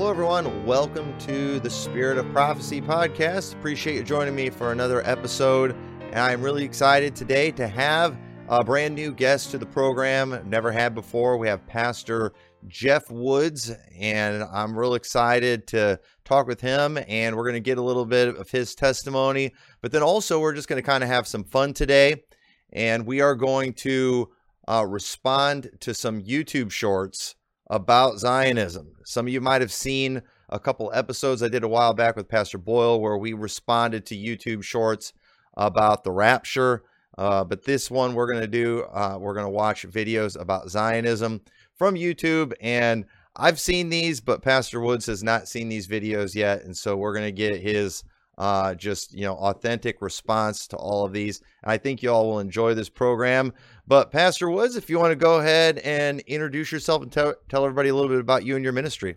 Hello, everyone. Welcome to the Spirit of Prophecy podcast. Appreciate you joining me for another episode. And I'm really excited today to have a brand new guest to the program. Never had before. We have Pastor Jeff Woods, and I'm real excited to talk with him. And we're going to get a little bit of his testimony, but then also we're just going to kind of have some fun today. And we are going to uh, respond to some YouTube shorts about Zionism. Some of you might have seen a couple episodes I did a while back with Pastor Boyle where we responded to YouTube shorts about the rapture. Uh, but this one we're going to do, uh, we're going to watch videos about Zionism from YouTube. And I've seen these, but Pastor Woods has not seen these videos yet. And so we're going to get his uh, just you know authentic response to all of these. And I think you all will enjoy this program. But Pastor Woods, if you want to go ahead and introduce yourself and tell tell everybody a little bit about you and your ministry.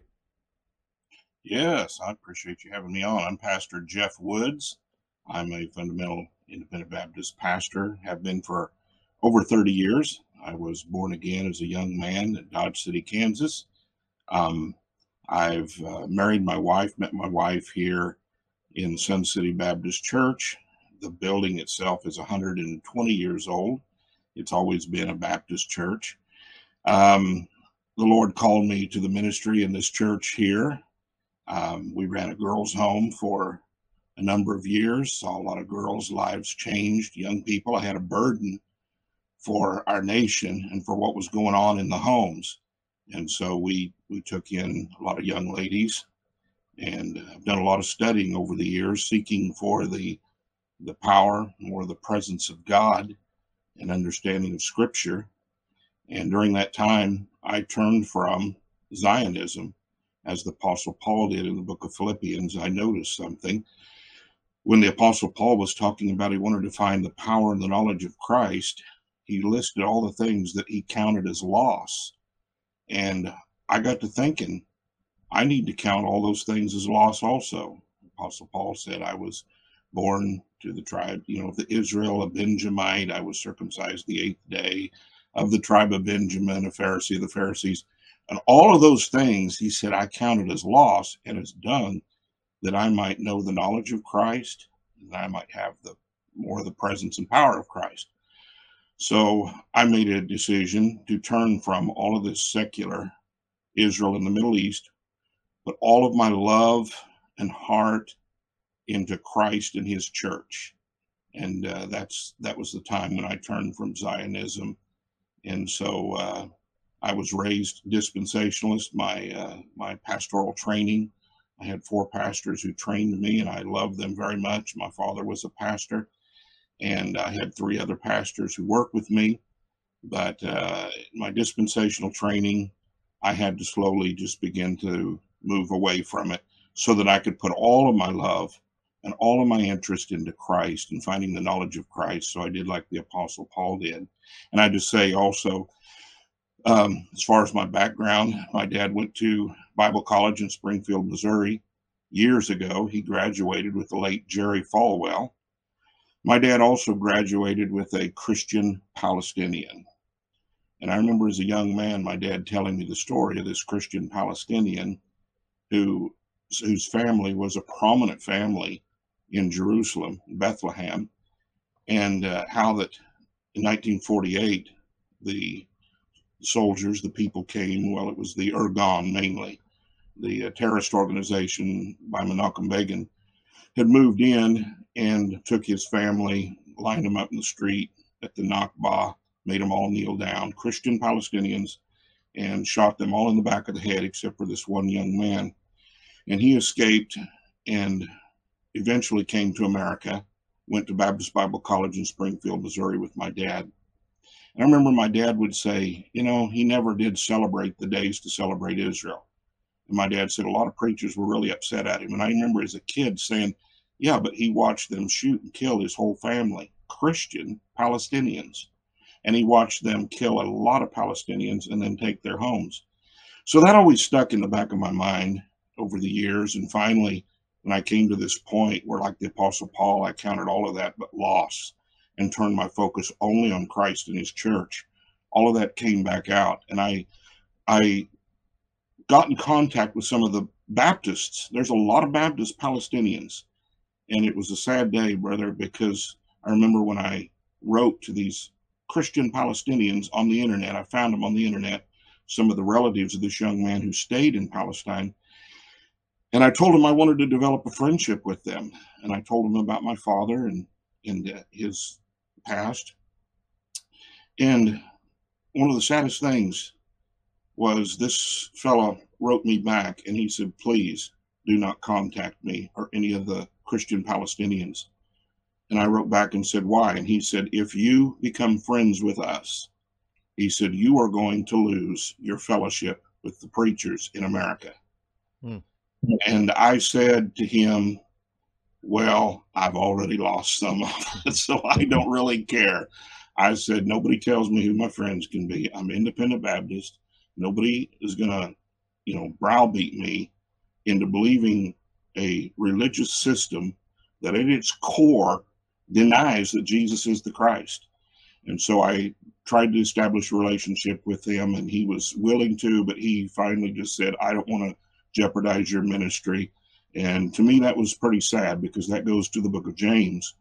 Yes, I appreciate you having me on. I'm Pastor Jeff Woods. I'm a fundamental independent Baptist pastor. Have been for over 30 years. I was born again as a young man in Dodge City, Kansas. Um, I've uh, married my wife, met my wife here in Sun City Baptist Church. The building itself is 120 years old. It's always been a Baptist church. Um, the Lord called me to the ministry in this church here. Um, we ran a girls' home for a number of years, saw a lot of girls' lives changed, young people. I had a burden for our nation and for what was going on in the homes. And so we, we took in a lot of young ladies and I've done a lot of studying over the years, seeking for the the power, more the presence of God, and understanding of Scripture. And during that time, I turned from Zionism, as the Apostle Paul did in the book of Philippians. I noticed something when the Apostle Paul was talking about he wanted to find the power and the knowledge of Christ. He listed all the things that he counted as loss, and I got to thinking I need to count all those things as loss also. Apostle Paul said, I was born to the tribe, you know, of the Israel, a Benjamite. I was circumcised the eighth day of the tribe of Benjamin, a Pharisee of the Pharisees. And all of those things, he said, I counted as loss and as dung that I might know the knowledge of Christ and I might have the more the presence and power of Christ. So I made a decision to turn from all of this secular Israel in the Middle East but all of my love and heart into Christ and His church. And uh, that's that was the time when I turned from Zionism, and so uh, I was raised dispensationalist. My uh, my pastoral training, I had four pastors who trained me, and I loved them very much. My father was a pastor, and I had three other pastors who worked with me. But uh, my dispensational training, I had to slowly just begin to move away from it so that I could put all of my love and all of my interest into Christ and finding the knowledge of Christ. So I did like the Apostle Paul did. And I just say also, um, as far as my background, my dad went to Bible College in Springfield, Missouri years ago. He graduated with the late Jerry Falwell. My dad also graduated with a Christian Palestinian. And I remember as a young man, my dad telling me the story of this Christian Palestinian who whose family was a prominent family in Jerusalem, Bethlehem, and uh, how that in 1948 the soldiers, the people came. Well, it was the Irgun mainly, the uh, terrorist organization by Menachem Begin, had moved in and took his family, lined them up in the street at the Nakba, made them all kneel down, Christian Palestinians, and shot them all in the back of the head except for this one young man and he escaped and eventually came to America, went to Baptist Bible College in Springfield, Missouri with my dad. And I remember my dad would say, you know, he never did celebrate the days to celebrate Israel. And my dad said a lot of preachers were really upset at him. And I remember as a kid saying, yeah, but he watched them shoot and kill his whole family, Christian Palestinians. And he watched them kill a lot of Palestinians and then take their homes. So that always stuck in the back of my mind over the years. And finally, when I came to this point where, like the Apostle Paul, I counted all of that but loss and turned my focus only on Christ and His church, all of that came back out. And I, I got in contact with some of the Baptists. There's a lot of Baptist Palestinians, and it was a sad day, brother, because I remember when I wrote to these Christian Palestinians on the internet. I found them on the internet, some of the relatives of this young man who stayed in Palestine. And I told him I wanted to develop a friendship with them. And I told him about my father and, and his past. And one of the saddest things was this fellow wrote me back and he said, please do not contact me or any of the Christian Palestinians. And I wrote back and said, why? And he said, if you become friends with us, he said, you are going to lose your fellowship with the preachers in America. Hmm. And I said to him, well, I've already lost some of it, so I don't really care. I said, nobody tells me who my friends can be. I'm independent Baptist. Nobody is going to, you know, browbeat me into believing a religious system that at its core denies that Jesus is the Christ. And so I tried to establish a relationship with him, and he was willing to, but he finally just said, I don't want to jeopardize your ministry. And to me, that was pretty sad because that goes to the book of James.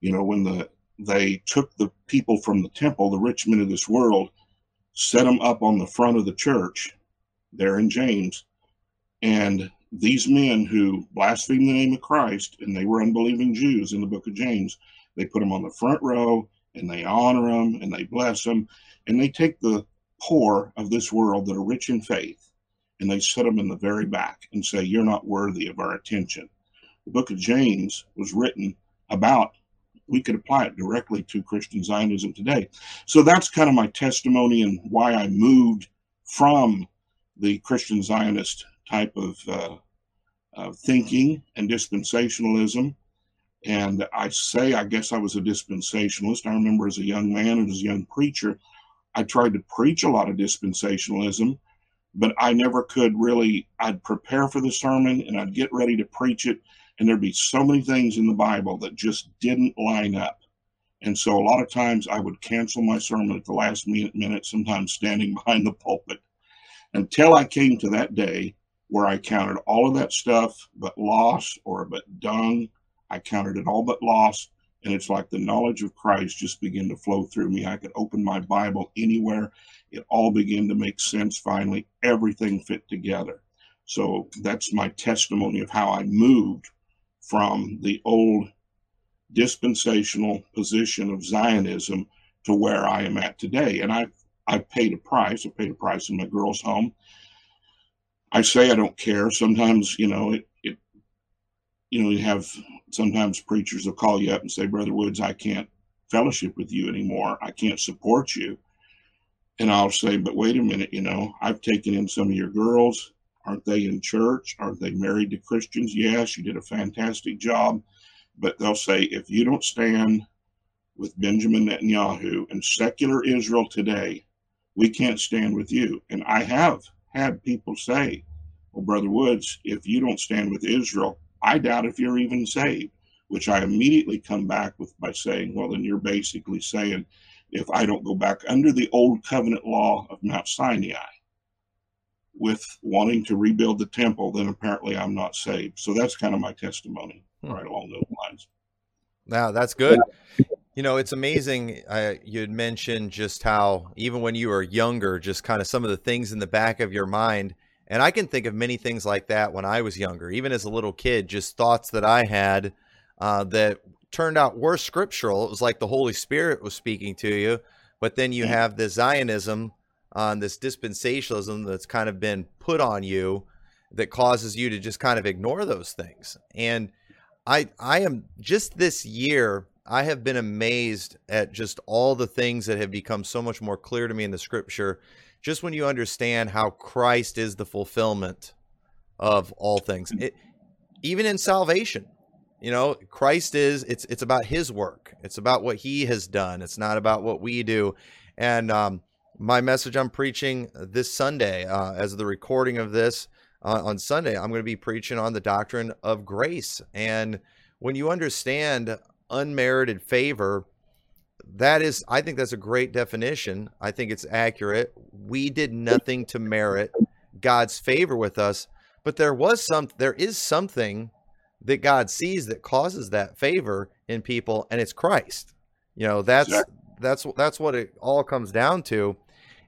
You know, when the they took the people from the temple, the rich men of this world, set them up on the front of the church there in James, and these men who blasphemed the name of Christ and they were unbelieving Jews in the book of James, they put them on the front row and they honor them and they bless them and they take the poor of this world that are rich in faith and they set them in the very back and say, You're not worthy of our attention. The book of James was written about, we could apply it directly to Christian Zionism today. So that's kind of my testimony and why I moved from the Christian Zionist type of uh, uh, thinking and dispensationalism. And I say, I guess I was a dispensationalist. I remember as a young man and as a young preacher, I tried to preach a lot of dispensationalism, but I never could really. I'd prepare for the sermon and I'd get ready to preach it, and there'd be so many things in the Bible that just didn't line up. And so a lot of times I would cancel my sermon at the last minute, sometimes standing behind the pulpit until I came to that day where I counted all of that stuff but loss or but dung. I counted it all but loss. And it's like the knowledge of Christ just began to flow through me. I could open my Bible anywhere. It all began to make sense finally. Everything fit together. So that's my testimony of how I moved from the old dispensational position of Zionism to where I am at today. And I I paid a price. I paid a price in my girls' home. I say I don't care. Sometimes, you know, it, it, you know, you have sometimes preachers will call you up and say, Brother Woods, I can't fellowship with you anymore. I can't support you. And I'll say, but wait a minute, you know, I've taken in some of your girls. Aren't they in church? Aren't they married to Christians? Yes, you did a fantastic job. But they'll say, if you don't stand with Benjamin Netanyahu and secular Israel today, we can't stand with you. And I have had people say, Well, Brother Woods, if you don't stand with Israel, I doubt if you're even saved. Which I immediately come back with by saying, Well, then you're basically saying, if I don't go back under the old covenant law of Mount Sinai with wanting to rebuild the temple, then apparently I'm not saved. So that's kind of my testimony hmm. right along those lines. Now that's good. You know, it's amazing. Uh, you had mentioned just how, even when you were younger, just kind of some of the things in the back of your mind. And I can think of many things like that when I was younger, even as a little kid, just thoughts that I had uh, that turned out were scriptural. It was like the Holy Spirit was speaking to you. But then you mm. have this Zionism on uh, this dispensationalism that's kind of been put on you that causes you to just kind of ignore those things. And I I am just this year I have been amazed at just all the things that have become so much more clear to me in the scripture. Just when you understand how Christ is the fulfillment of all things, it, even in salvation, you know, Christ is it's it's about His work. It's about what He has done. It's not about what we do. And um, my message I'm preaching this Sunday, uh, as the recording of this uh, on Sunday, I'm going to be preaching on the doctrine of grace. And when you understand unmerited favor, that is, I think that's a great definition. I think it's accurate. We did nothing to merit God's favor with us. but there was some there is something that God sees that causes that favor in people and it's Christ. You know, that's exactly. that's that's what it all comes down to.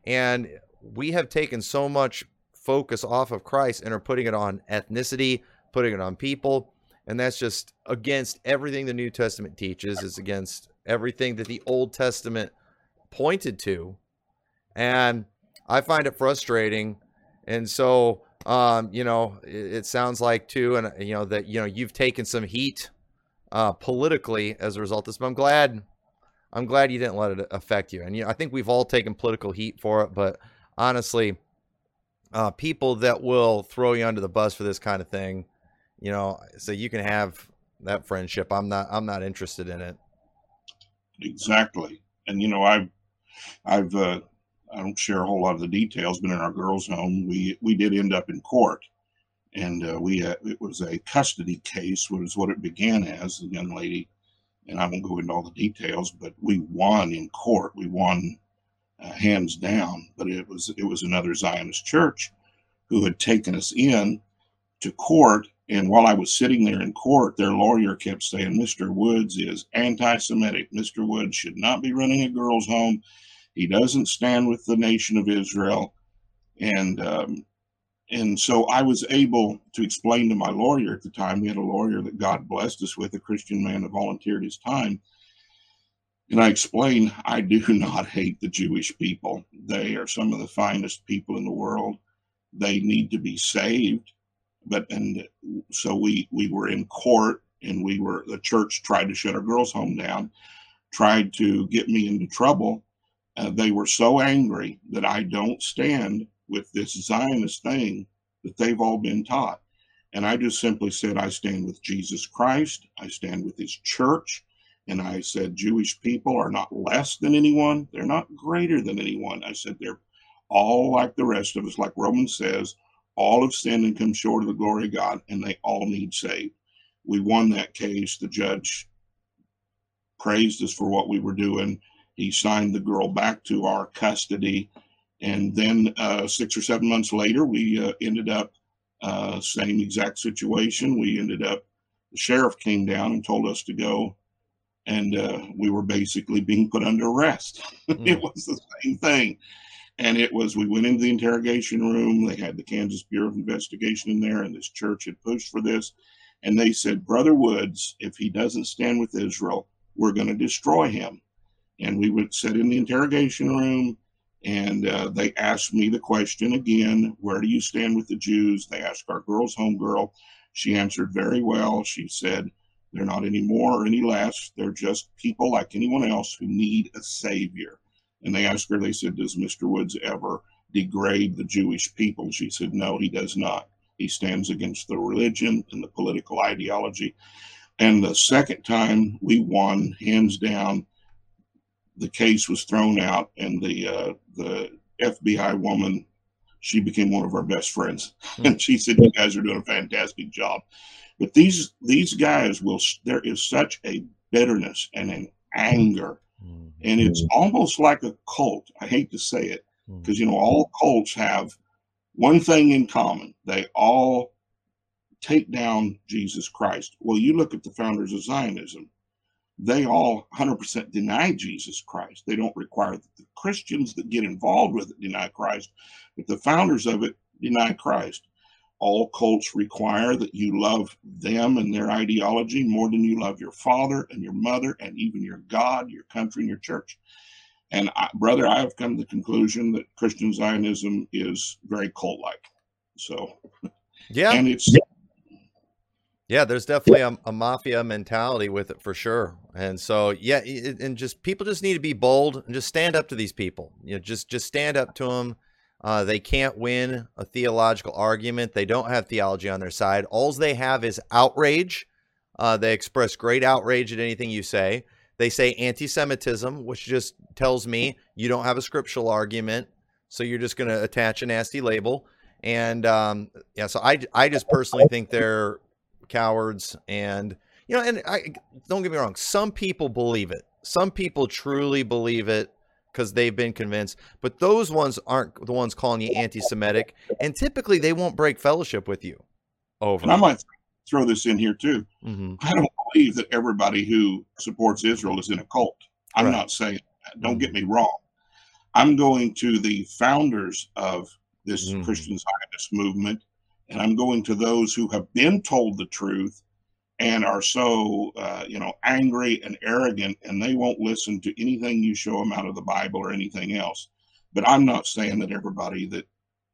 And we have taken so much focus off of Christ and are putting it on ethnicity, putting it on people, and that's just against everything the New Testament teaches. It's against everything that the Old Testament pointed to. And I find it frustrating. And so, um, you know, it, it, sounds like too, and you know that you know you've taken some heat uh, politically as a result of this. But I'm glad, I'm glad you didn't let it affect you. And you know, I think we've all taken political heat for it. But honestly, uh, people that will throw you under the bus for this kind of thing, you know, so you can have that friendship. I'm not, I'm not interested in it. Exactly. And you know, I've, I've, uh, I don't share a whole lot of the details, but in our girls' home, we we did end up in court, and uh, we uh, it was a custody case, was what it began as. The young lady, and I won't go into all the details, but we won in court. We won uh, hands down. But it was it was another Zionist church who had taken us in to court. And while I was sitting there in court, their lawyer kept saying, Mr. Woods is anti Semitic. Mr. Woods should not be running a girls' home. He doesn't stand with the nation of Israel. And um, and so I was able to explain to my lawyer at the time. We had a lawyer that God blessed us with, a Christian man that volunteered his time. And I explained, I do not hate the Jewish people. They are some of the finest people in the world. They need to be saved. But and so we we were in court and we were the church tried to shut our girls' home down, tried to get me into trouble uh, they were so angry that I don't stand with this Zionist thing that they've all been taught. And I just simply said, I stand with Jesus Christ, I stand with his church. And I said, Jewish people are not less than anyone, they're not greater than anyone. I said, they're all like the rest of us, like Romans says, all have sinned and come short of the glory of God, and they all need saved. We won that case. The judge praised us for what we were doing he signed the girl back to our custody. And then uh, six or seven months later, we uh, ended up uh, same exact situation. We ended up the sheriff came down and told us to go, and uh, we were basically being put under arrest. Mm. it was the same thing, and it was we went into the interrogation room. They had the Kansas Bureau of Investigation in there, and this church had pushed for this, and they said, "Brother Woods, if he doesn't stand with Israel, we're going to destroy him." And we would sit in the interrogation room and uh, they asked me the question again where do you stand with the jews? They asked our girl's home girl. She answered very well. She said they're not any more or any less. They're just people like anyone else who need a savior. And they asked her they said does mr woods ever degrade the jewish people? She said no he does not. He stands against the religion and the political ideology. And the second time we won hands down the case was thrown out, and the uh, the FBI woman, she became one of our best friends, mm-hmm. and she said, "You guys are doing a fantastic job." But these these guys will. There is such a bitterness and an anger, mm-hmm. and it's almost like a cult. I hate to say it because hmm. you know all cults have one thing in common: they all take down Jesus Christ. Well, you look at the founders of Zionism they all 100% deny Jesus Christ. They don't require that the Christians that get involved with it deny Christ, but the founders of it deny Christ. All cults require that you love them and their ideology more than you love your father and your mother and even your God, your country, and your church. And I, brother, I have come to the conclusion that Christian Zionism is very cult-like. So, yeah, and it's yeah, there's definitely a, a, mafia mentality with it for sure. And so, yeah, it, and just people just need to be bold and just stand up to these people. You know, just just stand up to them. Uh, they can't win a theological argument. They don't have theology on their side. All they have is outrage. Uh, they express great outrage at anything you say. They say anti-Semitism, which just tells me you don't have a scriptural argument, so you're just going to attach a nasty label. And um, yeah, so I I just personally think they're cowards and you know and i don't get me wrong some people believe it some people truly believe it because they've been convinced but those ones aren't the ones calling you anti-semitic and typically they won't break fellowship with you over. And I might throw this in here too. hmm I don't believe that everybody who supports Israel is in a cult. I'm Right. not saying that. Don't get me wrong. I'm going to the founders of this Mhm. Christian Zionist movement, and I'm going to those who have been told the truth and are so, uh, you know, angry and arrogant, and they won't listen to anything you show them out of the Bible or anything else. But I'm not saying that everybody that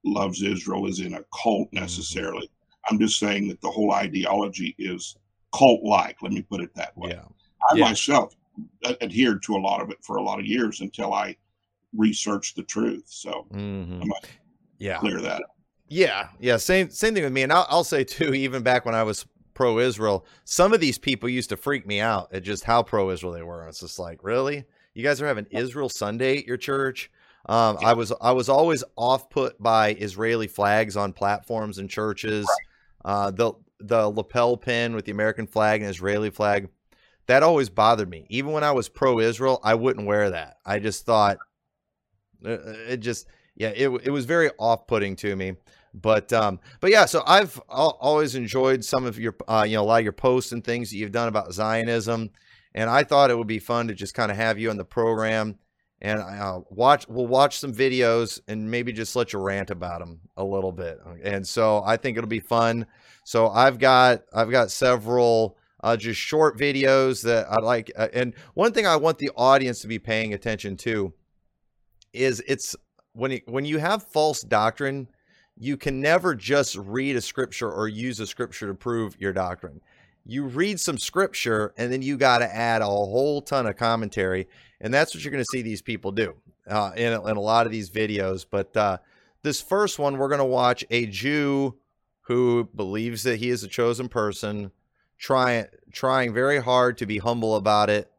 loves Israel is in a cult Mm-hmm. necessarily. I'm just saying that the whole ideology is cult like. Let me put it that way. Yeah. I Yeah. myself adhered to a lot of it for a lot of years until I researched the truth. So hmm I might Yeah. clear that up. Yeah, yeah, same same thing with me. And I'll, I'll say too, even back when I was pro-Israel, some of these people used to freak me out at just how pro-Israel they were. It's just like, really, you guys are having Israel Sunday at your church? Um, I was I was always off put by Israeli flags on platforms and churches. Uh, the the lapel pin with the American flag and Israeli flag, that always bothered me. Even when I was pro-Israel, I wouldn't wear that. I just thought uh, it just yeah it, it was very off-putting to me but um but yeah so i've always enjoyed some of your uh you know a lot of your posts and things that you've done about zionism and i thought it would be fun to just kind of have you on the program and uh, watch we'll watch some videos and maybe just let you rant about them a little bit and so i think it'll be fun. So i've got i've got several uh, just short videos that i like uh, and one thing i want the audience to be paying attention to is it's when it, when you have false doctrine, you can never just read a scripture or use a scripture to prove your doctrine. You read some scripture and then you got to add a whole ton of commentary, and that's what you're going to see these people do uh, in in a lot of these videos. But uh, this first one, we're going to watch a Jew who believes that he is a chosen person, trying trying very hard to be humble about it,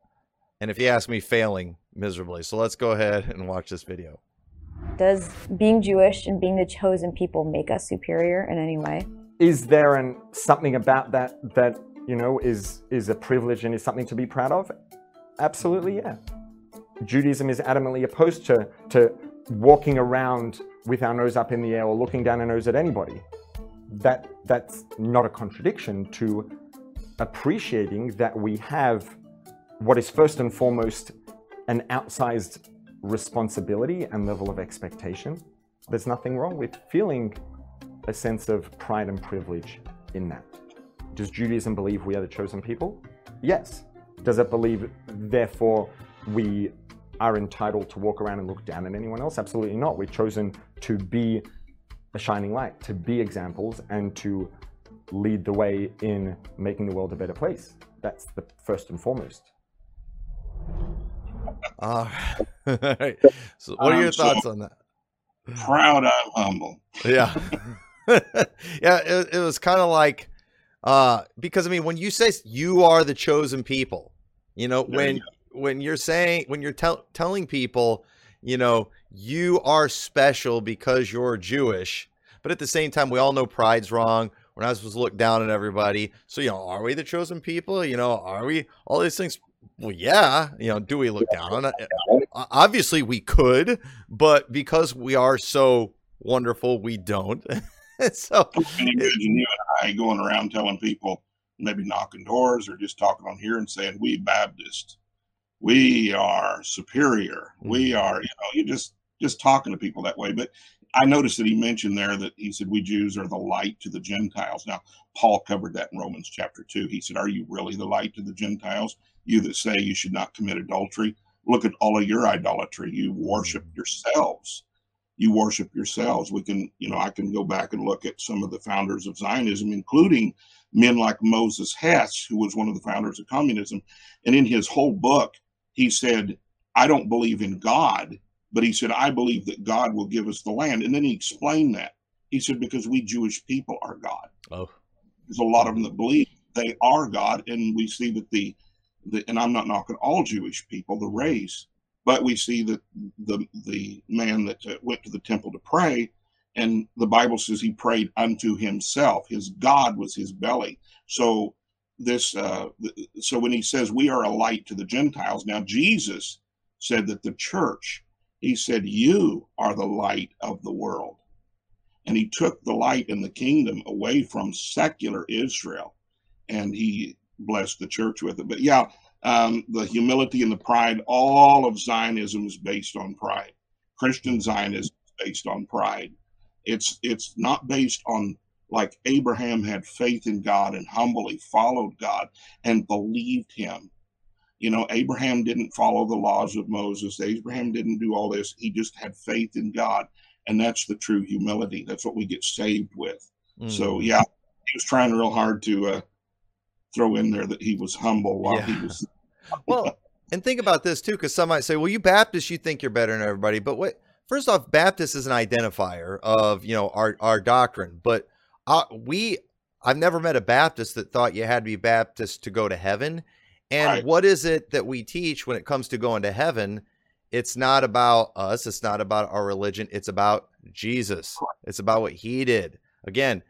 and if you ask me, failing miserably. So let's go ahead and watch this video. Does being Jewish and being the chosen people make us superior in any way? is there an something about that that you know is is a privilege and is something to be proud of? Absolutely yeah. Judaism is adamantly opposed to to walking around with our nose up in the air or looking down our nose at anybody. That that's not a contradiction to appreciating that we have what is first and foremost an outsized responsibility and level of expectation there's nothing wrong with feeling a sense of pride and privilege in that. Does Judaism believe we are the chosen people? Yes. Does it believe, therefore, we are entitled to walk around and look down at anyone else? Absolutely not. We're chosen to be a shining light, to be examples, and to lead the way in making the world a better place. That's the first and foremost. All right. So, what are your Um, so- thoughts on that? Proud, I'm humble. Yeah, yeah. It, it was kind of like uh, because I mean, when you say you are the chosen people, you know, There when you when you're saying when you're tell, telling people, you know, you are special because you're Jewish, but at the same time, we all know pride's wrong. We're not supposed to look down at everybody. So, you know, are we the chosen people? You know, are we all these things? Well, yeah. You know, do we look down on it? Obviously, we could, but because we are so wonderful, we don't. so, imagine you and I going around telling people, maybe knocking doors or just talking on here and saying, "We Baptists, we are superior. We Mm-hmm. are," you know, you just just talking to people that way. But I noticed that he mentioned there that he said we Jews are the light to the Gentiles. Now Paul covered that in Romans chapter two. He said, "Are you really the light to the Gentiles? You that say you should not commit adultery. Look at all of your idolatry. You worship mm-hmm. yourselves." you worship yourselves. We can, you know, I can go back and look at some of the founders of Zionism, including men like Moses Hess, who was one of the founders of communism. And in his whole book, he said, I don't believe in God, but he said, I believe that God will give us the land. And then he explained that. He said, because we Jewish people are God. oh, There's a lot of them that believe they are God. And we see that the, the and I'm not knocking all Jewish people, the race, but we see that the the man that uh, went to the temple to pray and the bible says he prayed unto himself. His god was his belly. So this uh so when he says we are a light to the gentiles now jesus said that the church he said you are the light of the world. And he took the light and the kingdom away from secular Israel, and he blessed the church with it. But yeah, um, the humility and the pride, all of Zionism is based on pride. Christian Zionism is based on pride. It's it's not based on like Abraham had faith in God and humbly followed God and believed him. You know, Abraham didn't follow the laws of Moses. Abraham didn't do all this. He just had faith in God. And that's the true humility. That's what we get saved with. Mm. So, yeah, he was trying real hard to uh, throw in there that he was humble while yeah. he was. well, and think about this too, because some might say, well, you Baptists, you think you're better than everybody. But what, first off, Baptist is an identifier of, you know, our, our doctrine. But uh, we, I've never met a Baptist that thought you had to be Baptist to go to heaven. And right. what is it that we teach when it comes to going to heaven? It's not about us. It's not about our religion. It's about Jesus. It's about what he did. Again,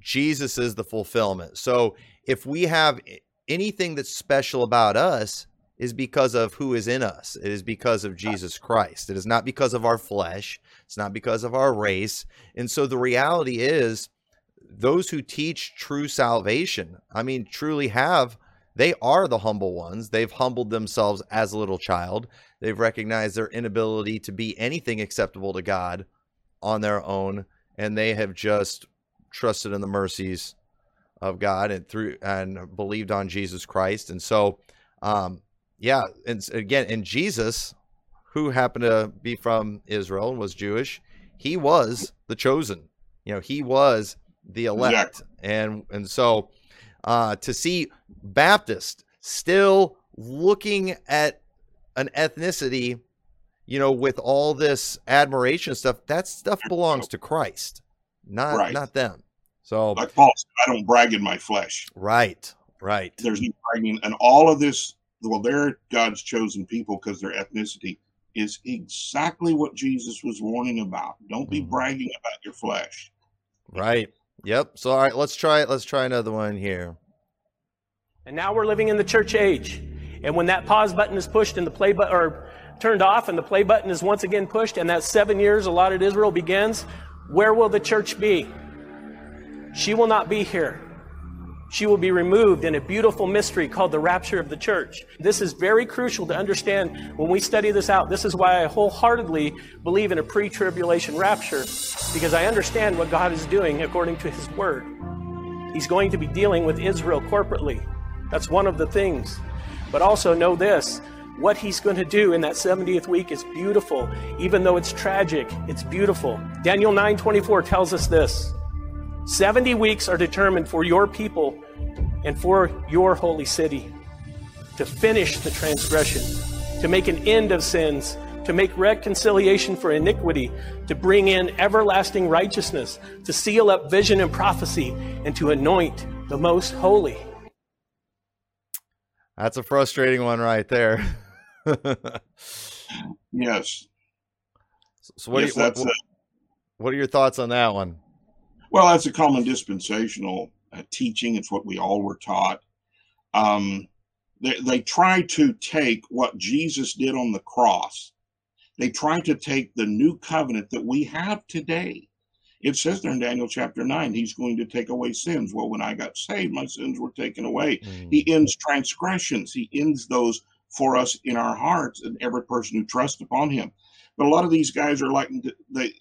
Jesus is the fulfillment. So if we have anything that's special about us, is because of who is in us. It is because of Jesus Christ. It is not because of our flesh. It's not because of our race. And so the reality is, those who teach true salvation, I mean, truly have, they are the humble ones. They've humbled themselves as a little child. They've recognized their inability to be anything acceptable to God on their own. And they have just trusted in the mercies of God and through and believed on Jesus Christ. And so, um, yeah, and again, and Jesus, who happened to be from Israel and was Jewish, he was the chosen. You know, he was the elect. And and so uh, to see Baptist still looking at an ethnicity, you know, with all this admiration stuff, that stuff belongs to Christ, not right. not them. So like Paul I don't brag in my flesh. Right, right. There's no bragging, and all of this. Well, they're God's chosen people because their ethnicity is exactly what Jesus was warning about. Don't be mm-hmm. bragging about your flesh. Right. Yep. So all right, let's try it. Let's try another one here. And now we're living in the church age. And when that pause button is pushed and the play button or turned off and the play button is once again pushed and that seven years allotted Israel begins, where will the church be? She will not be here. She will be removed in a beautiful mystery called the rapture of the church. This is very crucial to understand when we study this out. This is why I wholeheartedly believe in a pre tribulation rapture, because I understand what God is doing according to His Word. He's going to be dealing with Israel corporately. That's one of the things. But also know this what he's going to do in that 70th week is beautiful even though it's tragic it's beautiful daniel 9:24 tells us this 70 weeks are determined for your people and for your holy city to finish the transgression, to make an end of sins, to make reconciliation for iniquity, to bring in everlasting righteousness, to seal up vision and prophecy, and to anoint the most holy. That's a frustrating one right there. yes. So, what, yes, you, what, what, what are your thoughts on that one? Well, that's a common dispensational uh, teaching. It's what we all were taught. Um, they, they try to take what Jesus did on the cross. They try to take the new covenant that we have today. It says there in Daniel chapter 9, he's going to take away sins. Well, when I got saved, my sins were taken away. Mm. He ends transgressions. He ends those for us in our hearts and every person who trusts upon him. But a lot of these guys are like they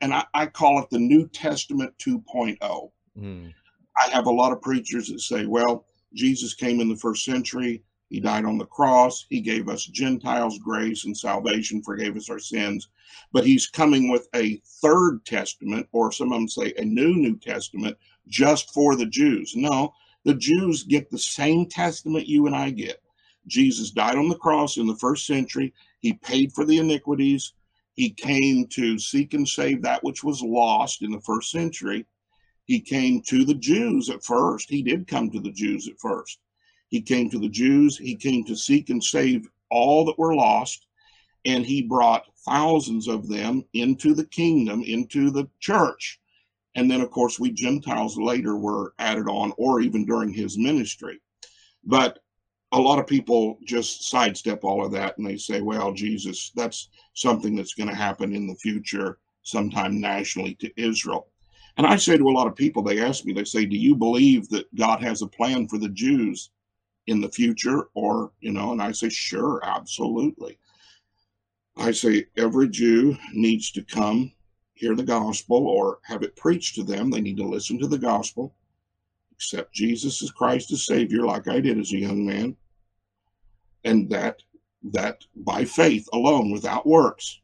and I, I, call it the New Testament 2.0. Mm. I have a lot of preachers that say, well, Jesus came in the first century. He died on the cross. He gave us Gentiles grace and salvation, forgave us our sins. But he's coming with a third testament, or some of them say a new New Testament, just for the Jews. No, the Jews get the same testament you and I get. Jesus died on the cross in the first century. He paid for the iniquities he came to seek and save that which was lost in the first century. He came to the Jews at first. He did come to the Jews at first. He came to the Jews. He came to seek and save all that were lost. And he brought thousands of them into the kingdom, into the church. And then, of course, we Gentiles later were added on, or even during his ministry. But a lot of people just sidestep all of that and they say, well, Jesus, that's something that's going to happen in the future sometime nationally to Israel. And I say to a lot of people, they ask me, they say, Do you believe that God has a plan for the Jews in the future? Or, you know, and I say, Sure, absolutely. I say, every Jew needs to come hear the gospel or have it preached to them. They need to listen to the gospel, accept Jesus as Christ as Savior, like I did as a young man. And that that by faith alone, without works,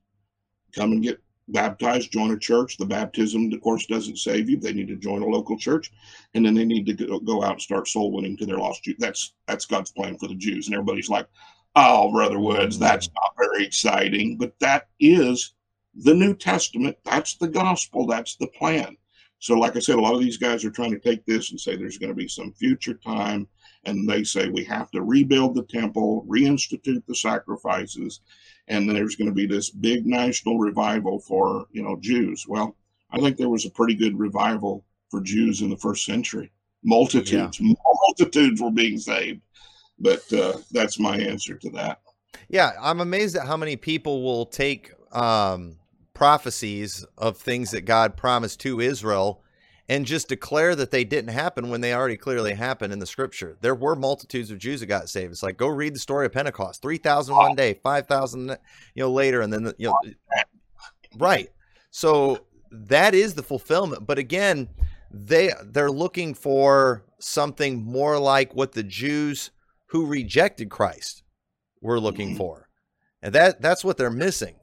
come and get baptized, join a church. The baptism, of course, doesn't save you. They need to join a local church, and then they need to go out and start soul winning to their lost Jews. That's that's God's plan for the Jews. And everybody's like, "Oh, brother Woods, that's not very exciting," but that is the New Testament. That's the gospel. That's the plan. So, like I said, a lot of these guys are trying to take this and say there's going to be some future time, and they say we have to rebuild the temple, reinstitute the sacrifices, and there's going to be this big national revival for you know Jews. Well, I think there was a pretty good revival for Jews in the first century. Multitudes, yeah. multitudes were being saved, but uh, that's my answer to that. Yeah, I'm amazed at how many people will take um, prophecies of things that God promised to Israel and just declare that they didn't happen when they already clearly happened in the scripture. There were multitudes of Jews that got saved. It's like go read the story of Pentecost. 3,000 one day, 5,000 you know later and then you know right. So that is the fulfillment. But again, they they're looking for something more like what the Jews who rejected Christ were looking mm-hmm. for. And that that's what they're missing.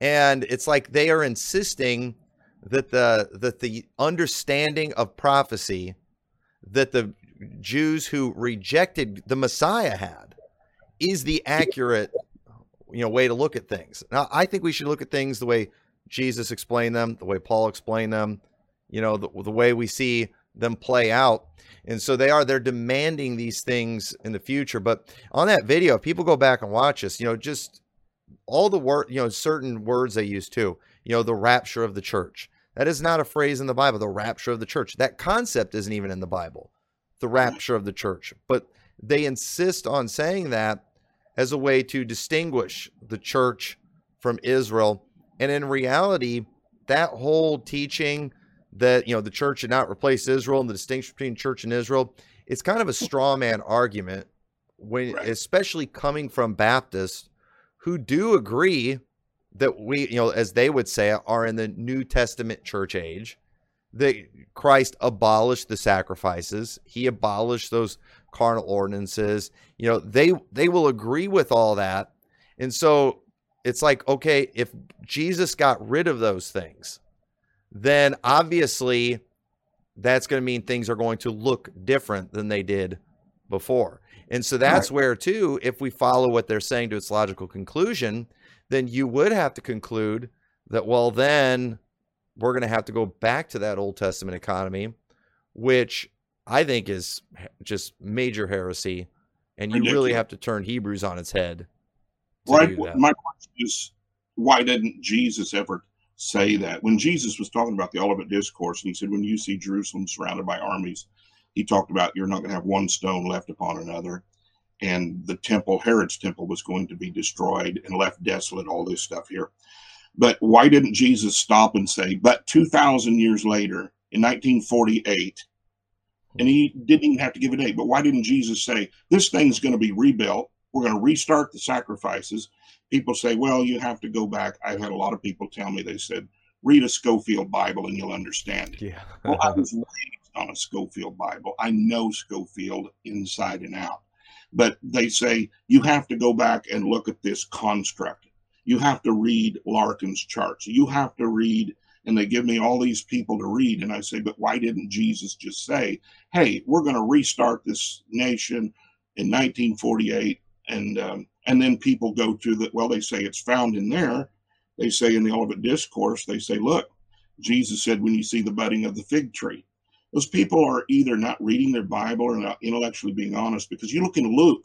And it's like they are insisting that the that the understanding of prophecy that the Jews who rejected the Messiah had is the accurate you know way to look at things. Now I think we should look at things the way Jesus explained them, the way Paul explained them, you know, the, the way we see them play out. And so they are they're demanding these things in the future. But on that video, people go back and watch this, you know, just all the word, you know, certain words they use too. You know, the rapture of the church. That is not a phrase in the Bible, the rapture of the church. That concept isn't even in the Bible, the rapture of the church. But they insist on saying that as a way to distinguish the church from Israel. And in reality, that whole teaching that, you know, the church should not replace Israel and the distinction between church and Israel, it's kind of a straw man argument when right. especially coming from Baptists who do agree that we, you know, as they would say, are in the New Testament church age. That Christ abolished the sacrifices. He abolished those carnal ordinances. You know, they they will agree with all that. And so it's like, okay, if Jesus got rid of those things, then obviously that's going to mean things are going to look different than they did before. And so that's right. where, too, if we follow what they're saying to its logical conclusion, then you would have to conclude that, well, then we're going to have to go back to that Old Testament economy, which I think is just major heresy. And you Ridiculous. really have to turn Hebrews on its head. Right. My question is why didn't Jesus ever say that? When Jesus was talking about the Olivet Discourse, and he said, When you see Jerusalem surrounded by armies, he talked about you're not going to have one stone left upon another and the temple herod's temple was going to be destroyed and left desolate all this stuff here. But why didn't jesus stop and say but 2000 years later in 1948 and he didn't even have to give a date but why didn't jesus say this thing's going to be rebuilt. We're going to restart the sacrifices. People say well you have to go back. I've had a lot of people tell me they said read a scofield bible and you'll understand it. Yeah. Well i was raised on a Scofield Bible. I know Scofield inside and out. But they say you have to go back and look at this construct. You have to read Larkin's charts. You have to read, and they give me all these people to read. And I say, but why didn't Jesus just say, hey, we're going to restart this nation in 1948? And, um, and then people go to the, well, they say it's found in there. They say in the Olivet Discourse, they say, look, Jesus said, when you see the budding of the fig tree, those people are either not reading their Bible or not intellectually being honest. Because you look in Luke,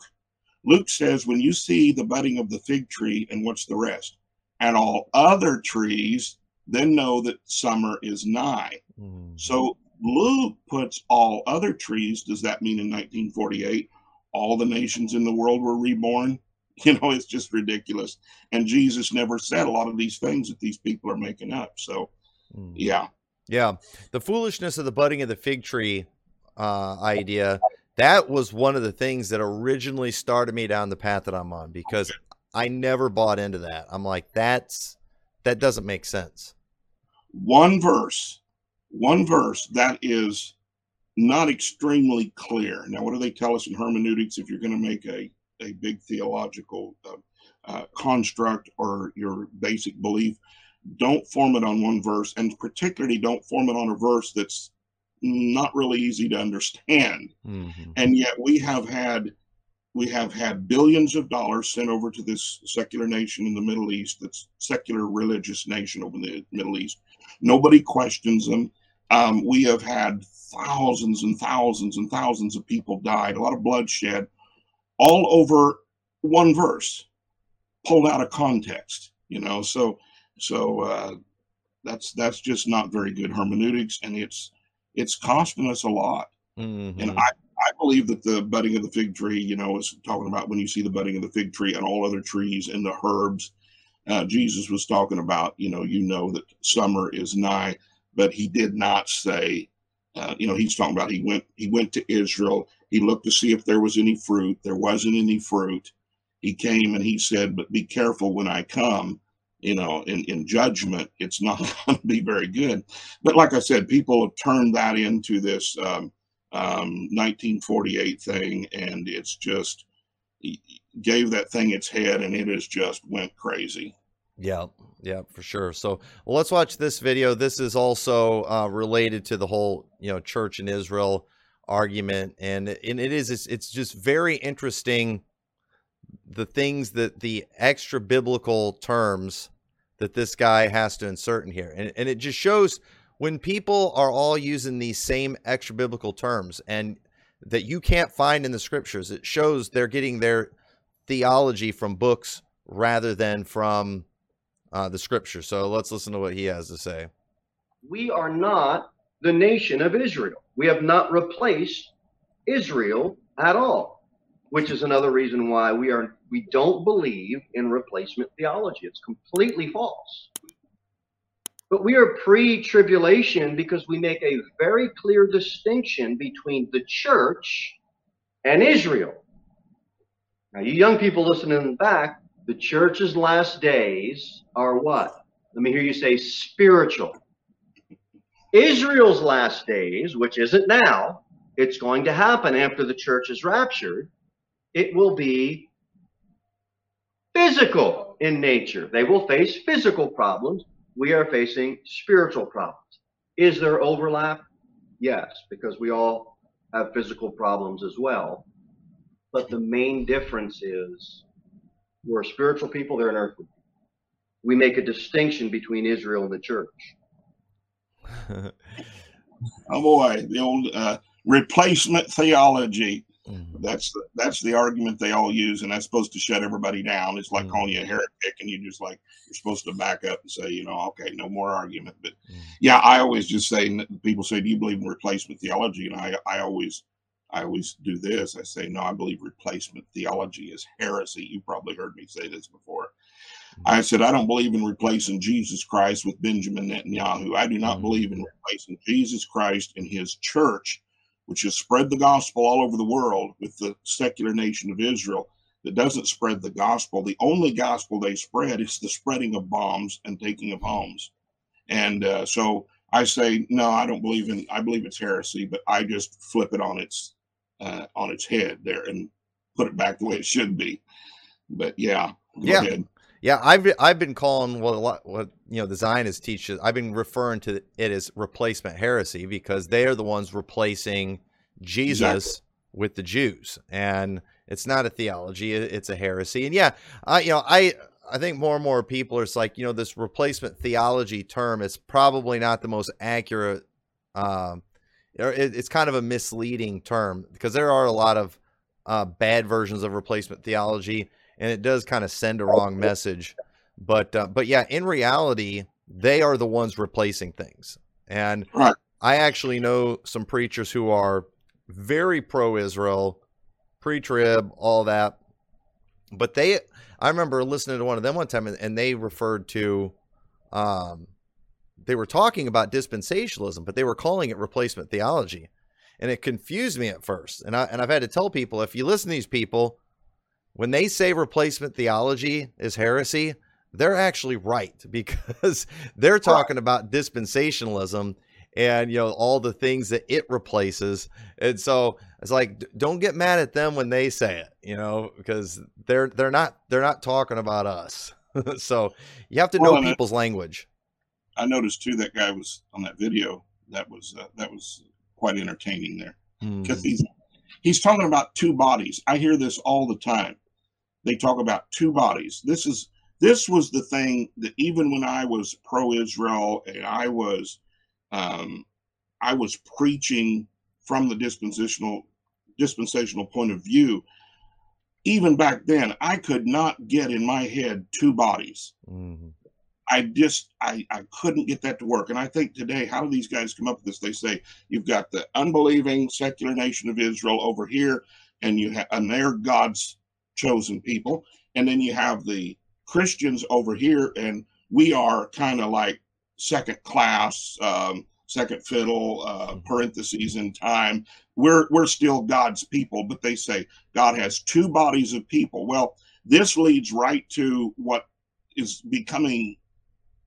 Luke says, when you see the budding of the fig tree, and what's the rest? And all other trees, then know that summer is nigh. Mm. So Luke puts all other trees. Does that mean in 1948 all the nations in the world were reborn? You know, it's just ridiculous. And Jesus never said a lot of these things that these people are making up. So, mm. yeah, Yeah, the foolishness of the budding of the fig tree uh, idea. That was one of the things that originally started me down the path that I'm on because I never bought into that. I'm like, that's that doesn't make sense. One verse, one verse that is not extremely clear. Now, what do they tell us in hermeneutics? If you're going to make a a big theological uh, uh, construct or your basic belief, don't form it on one verse, and particularly don't form it on a verse that's not really easy to understand. Mm-hmm. And yet, we have had we have had billions of dollars sent over to this secular nation in the Middle East, that's secular religious nation over in the Middle East. Nobody questions them. Um, we have had thousands and thousands and thousands of people died, a lot of bloodshed, all over one verse, pulled out of context. You know, so so uh, that's that's just not very good hermeneutics, and it's it's costing us a lot. Mm-hmm. And I I believe that the budding of the fig tree, you know, is talking about when you see the budding of the fig tree and all other trees and the herbs. Uh, Jesus was talking about, you know, you know that summer is nigh, but he did not say, uh, you know, he's talking about he went he went to Israel. He looked to see if there was any fruit. There wasn't any fruit. He came and he said, but be careful when I come you know, in, in judgment, it's not going to be very good. But like I said, people have turned that into this um, um, 1948 thing, and it's just gave that thing its head, and it has just went crazy. Yeah, yeah, for sure. So well, let's watch this video. This is also uh, related to the whole, you know, church in Israel argument, and and it is it's, it's just very interesting the things that the extra biblical terms that this guy has to insert in here. And, and it just shows when people are all using these same extra biblical terms and that you can't find in the scriptures, it shows they're getting their theology from books rather than from uh, the scripture. So let's listen to what he has to say. We are not the nation of Israel. We have not replaced Israel at all, which is another reason why we are we don't believe in replacement theology. It's completely false. But we are pre tribulation because we make a very clear distinction between the church and Israel. Now, you young people listening in the back, the church's last days are what? Let me hear you say spiritual. Israel's last days, which isn't now, it's going to happen after the church is raptured, it will be physical in nature. They will face physical problems. We are facing spiritual problems. Is there overlap? Yes, because we all have physical problems as well. But the main difference is we're spiritual people, they're an earthly. We make a distinction between Israel and the church. oh boy, the old uh, replacement theology. Mm-hmm. That's the, that's the argument they all use, and that's supposed to shut everybody down. It's like mm-hmm. calling you a heretic, and you just like you're supposed to back up and say, you know, okay, no more argument. But mm-hmm. yeah, I always just say people say, do you believe in replacement theology? And I I always I always do this. I say, no, I believe replacement theology is heresy. You probably heard me say this before. Mm-hmm. I said, I don't believe in replacing Jesus Christ with Benjamin Netanyahu. I do not mm-hmm. believe in replacing Jesus Christ and his church which has spread the gospel all over the world with the secular nation of Israel that doesn't spread the gospel. The only gospel they spread is the spreading of bombs and taking of homes. And uh, so I say, no, I don't believe in. I believe it's heresy, but I just flip it on its uh, on its head there and put it back the way it should be. But yeah, yeah. Ahead. Yeah, I've I've been calling what what you know the Zionists teach. I've been referring to it as replacement heresy because they are the ones replacing Jesus exactly. with the Jews, and it's not a theology; it's a heresy. And yeah, I you know I I think more and more people are it's like you know this replacement theology term is probably not the most accurate. Um, it's kind of a misleading term because there are a lot of uh, bad versions of replacement theology and it does kind of send a wrong message. But uh, but yeah, in reality, they are the ones replacing things. And. I actually know some preachers who are very pro-Israel, pre-trib, all that. But they, I remember listening to one of them one time, and, and they referred to um, they were talking about dispensationalism, but they were calling it replacement theology. And it confused me at first. And I and I've had to tell people if you listen to these people, when they say replacement theology is heresy, they're actually right because they're talking about dispensationalism and you know all the things that it replaces and so it's like don't get mad at them when they say it you know because they're they're not they're not talking about us so you have to know Well, I- people's language I noticed too that guy was on that video. That was uh, that was quite entertaining there because he's he's talking about two bodies. I hear this all the time. They talk about two bodies. This is this was the thing that even when I was pro-Israel and I was um, I was preaching from the dispensational dispensational point of view. Even back then, I could not get in my head two bodies. Mm-hmm. I just I, I couldn't get that to work. And I think today, how do these guys come up with this? They say you've got the unbelieving secular nation of Israel over here, and you have and they're God's chosen people, and then you have the Christians over here, and we are kind of like second class, um, second fiddle, uh, parentheses in time. We're we're still God's people, but they say God has two bodies of people. Well, this leads right to what is becoming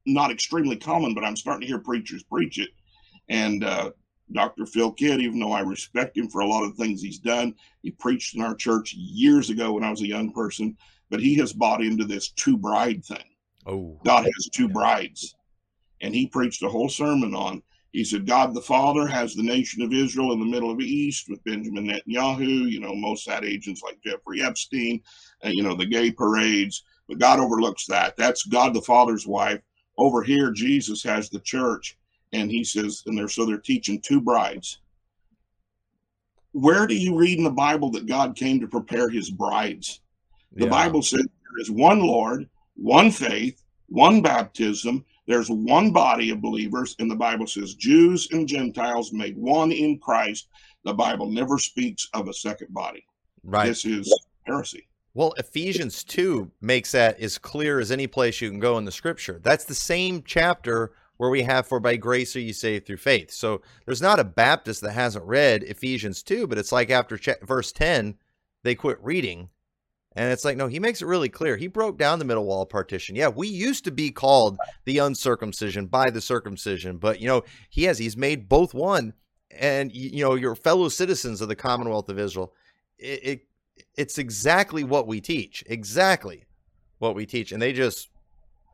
not extremely common, but I'm starting to hear preachers preach it. And uh, Dr. Phil Kidd, even though I respect him for a lot of the things he's done, he preached in our church years ago when I was a young person, but he has bought into this two bride thing. oh God has two brides. And he preached a whole sermon on. He said, God the Father has the nation of Israel in the middle of the East with Benjamin Netanyahu, you know, Mossad agents like Jeffrey Epstein, and, you know, the gay parades. But God overlooks that. That's God the Father's wife. Over here, Jesus has the church. And he says, and they're so they're teaching two brides. Where do you read in the Bible that God came to prepare his brides? The yeah. Bible says there is one Lord, one faith, one baptism. There's one body of believers, and the Bible says Jews and Gentiles made one in Christ. The Bible never speaks of a second body. right This is heresy. Well, Ephesians 2 makes that as clear as any place you can go in the scripture. That's the same chapter where we have for by grace are you saved through faith. So there's not a Baptist that hasn't read Ephesians 2, but it's like after cha- verse 10, they quit reading. And it's like, no, he makes it really clear. He broke down the middle wall partition. Yeah, we used to be called the uncircumcision by the circumcision, but, you know, he has, he's made both one. And, you know, your fellow citizens of the Commonwealth of Israel. It, it it's exactly what we teach. Exactly what we teach. And they just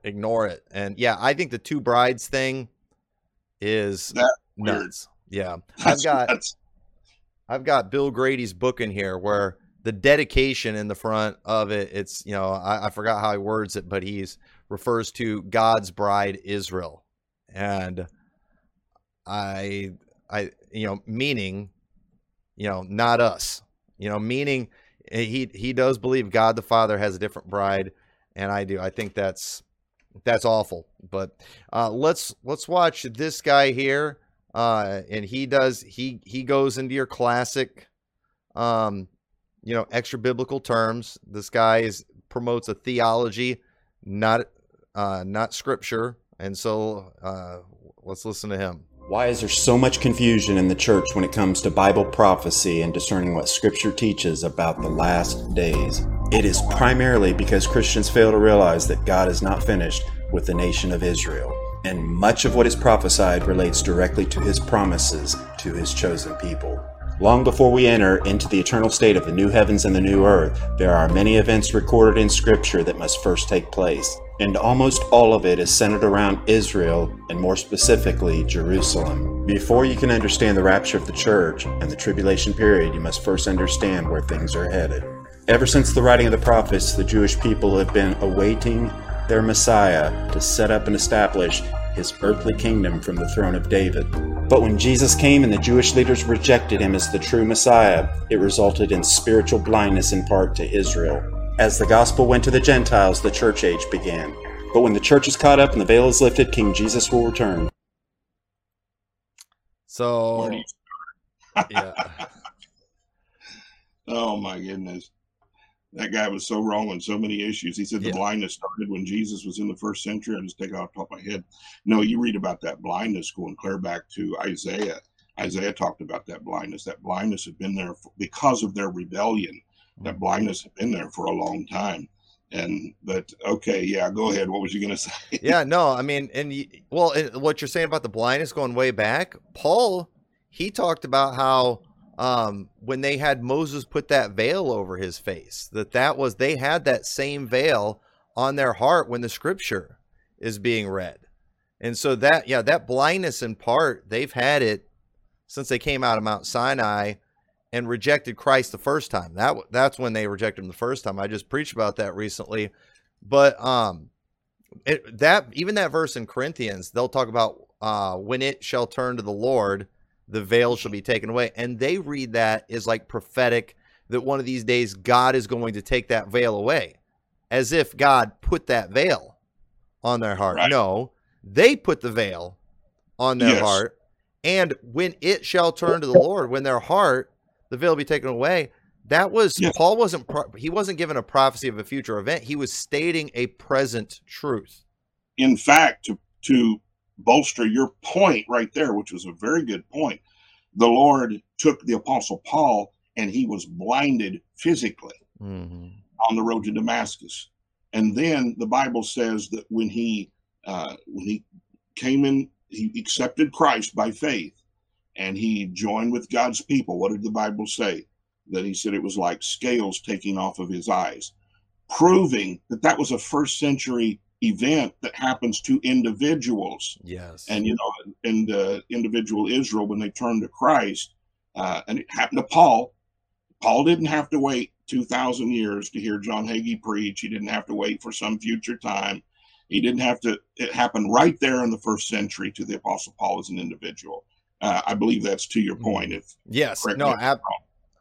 ignore it. And yeah, I think the two brides thing is That weird. nuts. Yeah. I've got that's- I've got Bill Grady's book in here where the dedication in the front of it, it's you know, I, I forgot how he words it, but he's refers to God's bride Israel. And I I you know, meaning, you know, not us. You know, meaning eh, he he does believe God the Father has a different bride, and I do. I think that's that's awful. But uh, let's let's watch this guy here, uh, and he does he he goes into your classic, um, you know, extra biblical terms. This guy is promotes a theology, not uh, not scripture, and so uh, let's listen to him. Why is there so much confusion in the church when it comes to Bible prophecy and discerning what Scripture teaches about the last days? It is primarily because Christians fail to realize that God is not finished with the nation of Israel, and much of what is prophesied relates directly to his promises to his chosen people. Long before we enter into the eternal state of the new heavens and the new earth, there are many events recorded in Scripture that must first take place and almost all of it is centered around Israel and more specifically Jerusalem. Before you can understand the rapture of the church and the tribulation period, you must first understand where things are headed. Ever since the writing of the prophets, the Jewish people have been awaiting their Messiah to set up and establish his earthly kingdom from the throne of David. But when Jesus came and the Jewish leaders rejected him as the true Messiah, it resulted in spiritual blindness in part to Israel. As the gospel went to the Gentiles, the church age began. But when the church is caught up and the veil is lifted, King Jesus will return. So Where do you- yeah, oh my goodness. That guy was so wrong on so many issues. He said the Yeah. blindness started when Jesus was in the first century. I just take it off the top of my head. No, you read about that blindness going clear back to Isaiah. Isaiah talked about that blindness. That blindness had been there for, because of their rebellion. That blindness had been there for a long time. And but okay, yeah, go ahead. What was you going to say? yeah, no, I mean, and well, and what you're saying about the blindness going way back, Paul, he talked about how um, when they had Moses put that veil over his face, that that was they had that same veil on their heart when the scripture is being read, and so that yeah, that blindness in part they've had it since they came out of Mount Sinai and rejected Christ the first time. That that's when they rejected him the first time. I just preached about that recently, but um it, that even that verse in Corinthians, they'll talk about uh, when it shall turn to the Lord, the veil shall be taken away, and they read that as like prophetic that one of these days God is going to take that veil away, as if God put that veil on their heart. Right. No, they put the veil on their Yes. heart, and when it shall turn to the Lord, when their heart, the veil be taken away. That was Yes. Paul wasn't pro- he wasn't given a prophecy of a future event. He was stating a present truth. in fact, to to bolster your point right there, which was a very good point, the Lord took the apostle Paul and he was blinded physically Mm-hmm. on the road to Damascus. And then the Bible says that when he uh, when he came in, he accepted Christ by faith, and he joined with God's people. What did the Bible say? That he said it was like scales taking off of his eyes, proving that that was a first century event that happens to individuals Yes. and you know and the individual israel when they turned to christ uh, and it happened to paul paul didn't have to wait 2000 years to hear john hagee preach he didn't have to wait for some future time he didn't have to it happened right there in the first century to the apostle paul as an individual uh, i believe that's to your point if yes. No. Ab-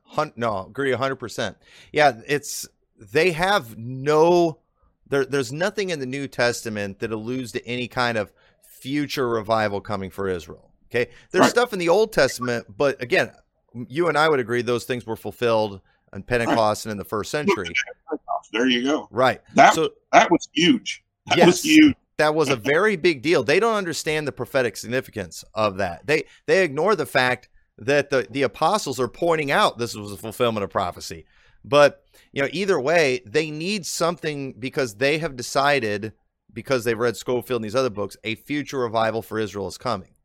hun- no. Agree hundred percent. Yeah. It's they have no. There, there's nothing in the New Testament that alludes to any kind of future revival coming for Israel. Okay. There's Right. stuff in the Old Testament, but again, you and I would agree those things were fulfilled on Pentecost and in the first century. there you go Right. that So that was huge that Yes. was huge that was a very big deal. They don't understand the prophetic significance of that. They they ignore the fact that the the apostles are pointing out this was a fulfillment of prophecy. But you know, either way, they need something because they have decided because they've read Scofield and these other books, a future revival for Israel is coming.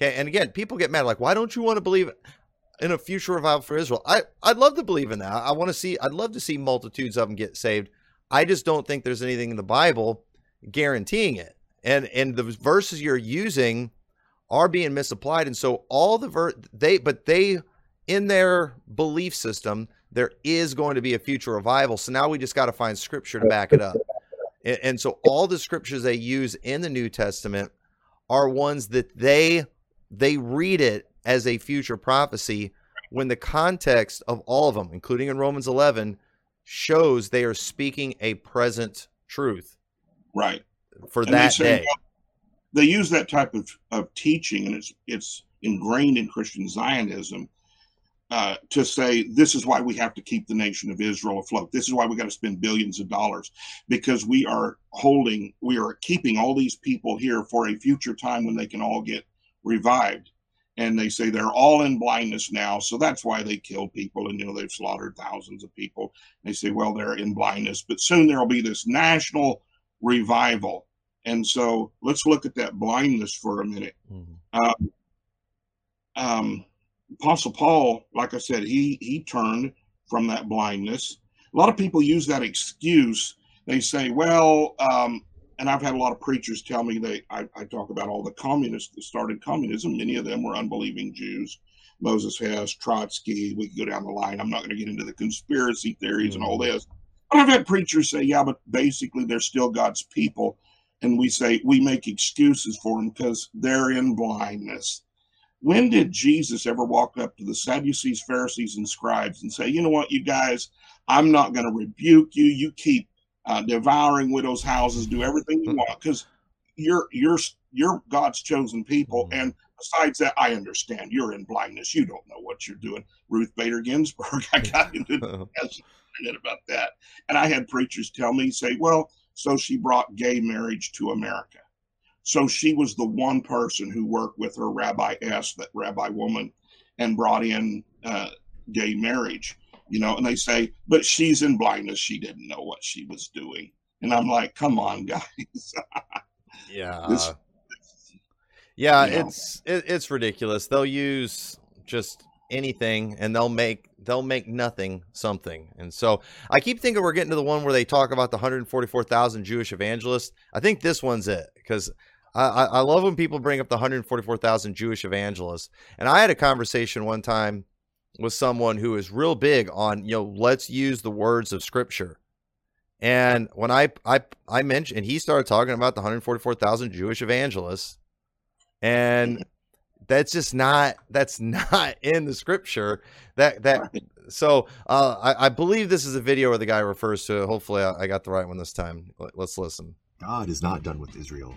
Okay, and again, people get mad like, why don't you want to believe in a future revival for Israel? I I'd love to believe in that. I want to see. I'd love to see multitudes of them get saved. I just don't think there's anything in the Bible guaranteeing it. And and the verses you're using are being misapplied. And so all the ver they but they in their belief system, there is going to be a future revival. So now we just got to find scripture to back it up. And, and so all the scriptures they use in the New Testament are ones that they they read it as a future prophecy when the context of all of them, including in Romans 11, shows they are speaking a present truth right for And that they say, day. they use that type of, of teaching, and it's it's ingrained in Christian Zionism uh, to say this is why we have to keep the nation of Israel afloat. This is why we got to spend billions of dollars because we are holding, we are keeping all these people here for a future time when they can all get revived. And they say they're all in blindness now, so that's why they kill people, and you know they've slaughtered thousands of people. They say, well, they're in blindness, but soon there will be this national revival. And so let's look at that blindness for a minute. Mhm. Um, um, Apostle Paul, like I said, he he turned from that blindness. A lot of people use that excuse. They say, "Well," um, and I've had a lot of preachers tell me they. I, I talk about all the communists that started communism. Many of them were unbelieving Jews. Moses Hess, Trotsky. We could go down the line. I'm not going to get into the conspiracy theories and all this. But I've had preachers say, "Yeah, but basically they're still God's people," and we say we make excuses for them because they're in blindness. When did Jesus ever walk up to the Sadducees, Pharisees, and scribes and say, "You know what, you guys, I'm not going to rebuke you. You keep uh, devouring widows' houses, do everything you want, because you're you're you're God's chosen people." Mhm. And besides that, I understand you're in blindness. You don't know what you're doing. Ruth Bader Ginsburg, I got into it about that. And I had preachers tell me, say, well, so she brought gay marriage to America. So she was the one person who worked with her Rabbi S, that rabbi woman, and brought in uh, gay marriage. You know, and they say, but she's in blindness. She didn't know what she was doing. And I'm like, come on, guys. yeah. This, yeah, you know. it's it, it's ridiculous. They'll use just anything and they'll make they'll make nothing something. And so I keep thinking we're getting to the one where they talk about the 144,000 Jewish evangelists. I think this one's it because I, I love when people bring up the 144,000 Jewish evangelists. And I had a conversation one time with someone who is real big on, you know, let's use the words of scripture. And when I I I mentioned and he started talking about the 144,000 Jewish evangelists. And that's just not that's not in the scripture. That that so uh, I, I, believe this is a video where the guy refers to hopefully I, I got the right one this time. Let's listen. God is not done with israel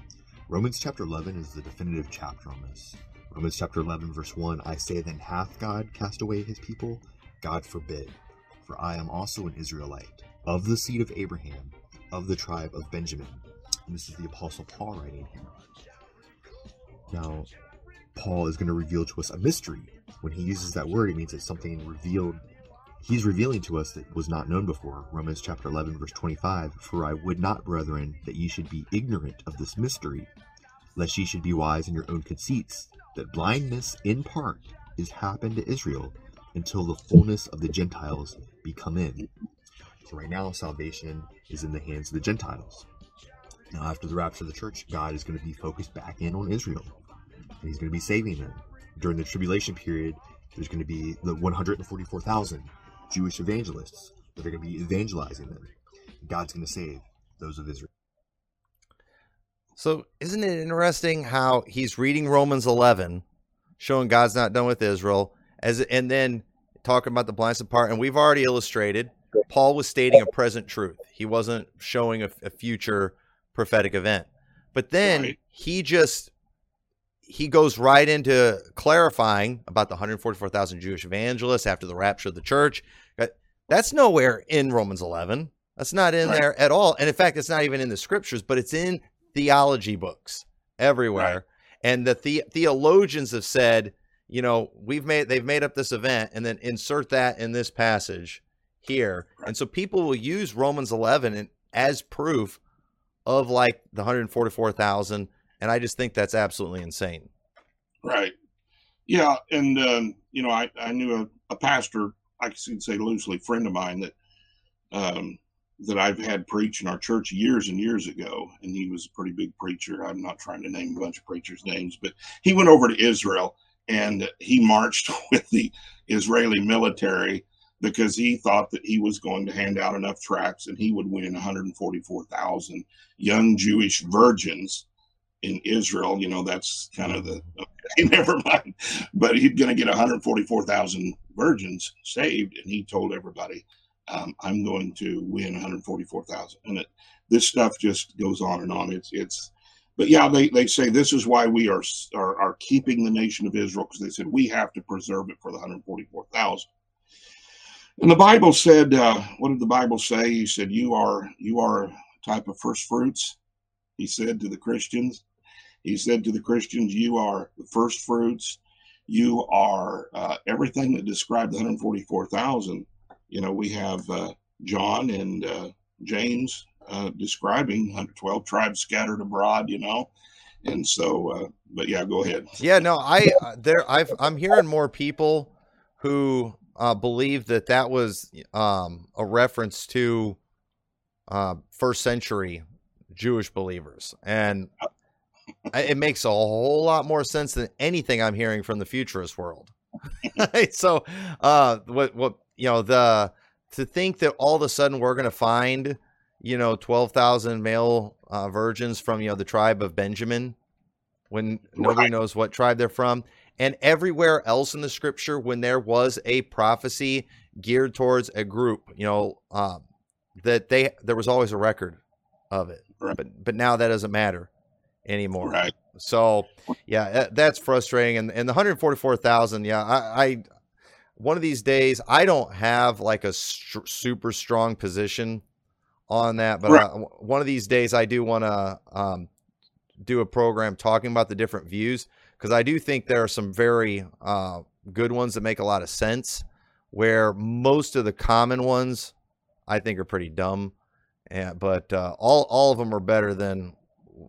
romans chapter 11 is the definitive chapter on this romans chapter 11 verse 1 i say then hath god cast away his people god forbid for i am also an israelite of the seed of abraham of the tribe of benjamin and this is the apostle paul writing here now Paul is going to reveal to us a mystery. When he uses that word, it means it's something revealed. He's revealing to us that was not known before. Romans chapter 11, verse 25 For I would not, brethren, that ye should be ignorant of this mystery, lest ye should be wise in your own conceits, that blindness in part is happened to Israel until the fullness of the Gentiles be come in. So right now, salvation is in the hands of the Gentiles. Now, after the rapture of the church, God is going to be focused back in on Israel and he's going to be saving them. During the tribulation period, there's going to be the 144,000 Jewish evangelists that are going to be evangelizing them. God's going to save those of Israel. So, isn't it interesting how he's reading Romans 11, showing God's not done with Israel, as and then talking about the blindness part, and we've already illustrated Paul was stating a present truth. He wasn't showing a, a future prophetic event. But then right. he just he goes right into clarifying about the 144,000 Jewish evangelists after the rapture of the church. That's nowhere in Romans 11. That's not in right. there at all. And in fact, it's not even in the scriptures, but it's in theology books everywhere. Right. And the, the theologians have said, you know, we've made they've made up this event and then insert that in this passage here. Right. And so people will use Romans 11 as proof of like the 144,000 and I just think that's absolutely insane. Right. Yeah, and um, you know, I I knew a, a pastor, I could say loosely, friend of mine that um, that I've had preach in our church years and years ago, and he was a pretty big preacher. I'm not trying to name a bunch of preachers' names, but he went over to Israel and he marched with the Israeli military because he thought that he was going to hand out enough tracts and he would win 144,000 young Jewish virgins in Israel, you know, that's kind of the okay, never mind. But he's going to get 144,000 virgins saved, and he told everybody, um, "I'm going to win 144,000." And it, this stuff just goes on and on. It's it's, but yeah, they they say this is why we are are, are keeping the nation of Israel because they said we have to preserve it for the 144,000. And the Bible said, uh, what did the Bible say? He said, "You are you are a type of first fruits." He said to the Christians, he said to the Christians, You are the first fruits. You are uh, everything that described the 144,000. You know, we have uh, John and uh, James uh, describing 112 tribes scattered abroad, you know. And so, uh, but yeah, go ahead. Yeah, no, I, uh, there, I've, I'm hearing more people who believe that that was um, a reference to first century Jewish believers. And it makes a whole lot more sense than anything I'm hearing from the futurist world. so, uh, what what you know the to think that all of a sudden we're going to find you know twelve thousand male uh, virgins from you know the tribe of Benjamin when nobody right. knows what tribe they're from. And everywhere else in the scripture, when there was a prophecy geared towards a group, you know, um, that they there was always a record of it. Right. But but now that doesn't matter anymore. Right. So, yeah, that's frustrating. And and the 144,000, yeah, I, I one of these days, I don't have like a str- super strong position on that, but Right. w- one of these days, I do want to um, do a program talking about the different views because I do think there are some very uh, good ones that make a lot of sense. Where most of the common ones, I think, are pretty dumb, and but uh, all all of them are better than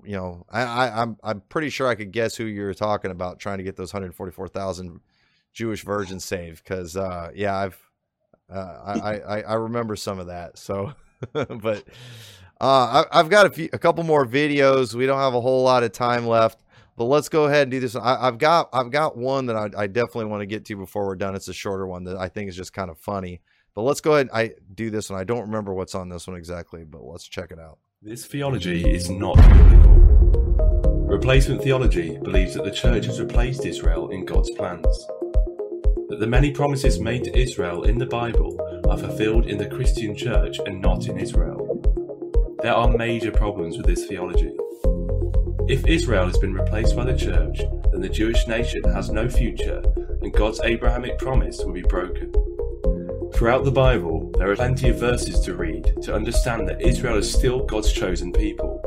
you know. I, I I'm I'm pretty sure I could guess who you're talking about trying to get those 144,000 Jewish virgins saved because uh, yeah, I've uh, I, I I remember some of that. So, but uh, I, I've got a few a couple more videos. We don't have a whole lot of time left. But let's go ahead and do this. I, I've got I've got one that I, I definitely want to get to before we're done. It's a shorter one that I think is just kind of funny. But let's go ahead I do this one. I don't remember what's on this one exactly, but let's check it out. This theology is not biblical. Replacement theology believes that the church has replaced Israel in God's plans. That the many promises made to Israel in the Bible are fulfilled in the Christian church and not in Israel. There are major problems with this theology. If Israel has been replaced by the church, then the Jewish nation has no future and God's Abrahamic promise will be broken. Throughout the Bible, there are plenty of verses to read to understand that Israel is still God's chosen people.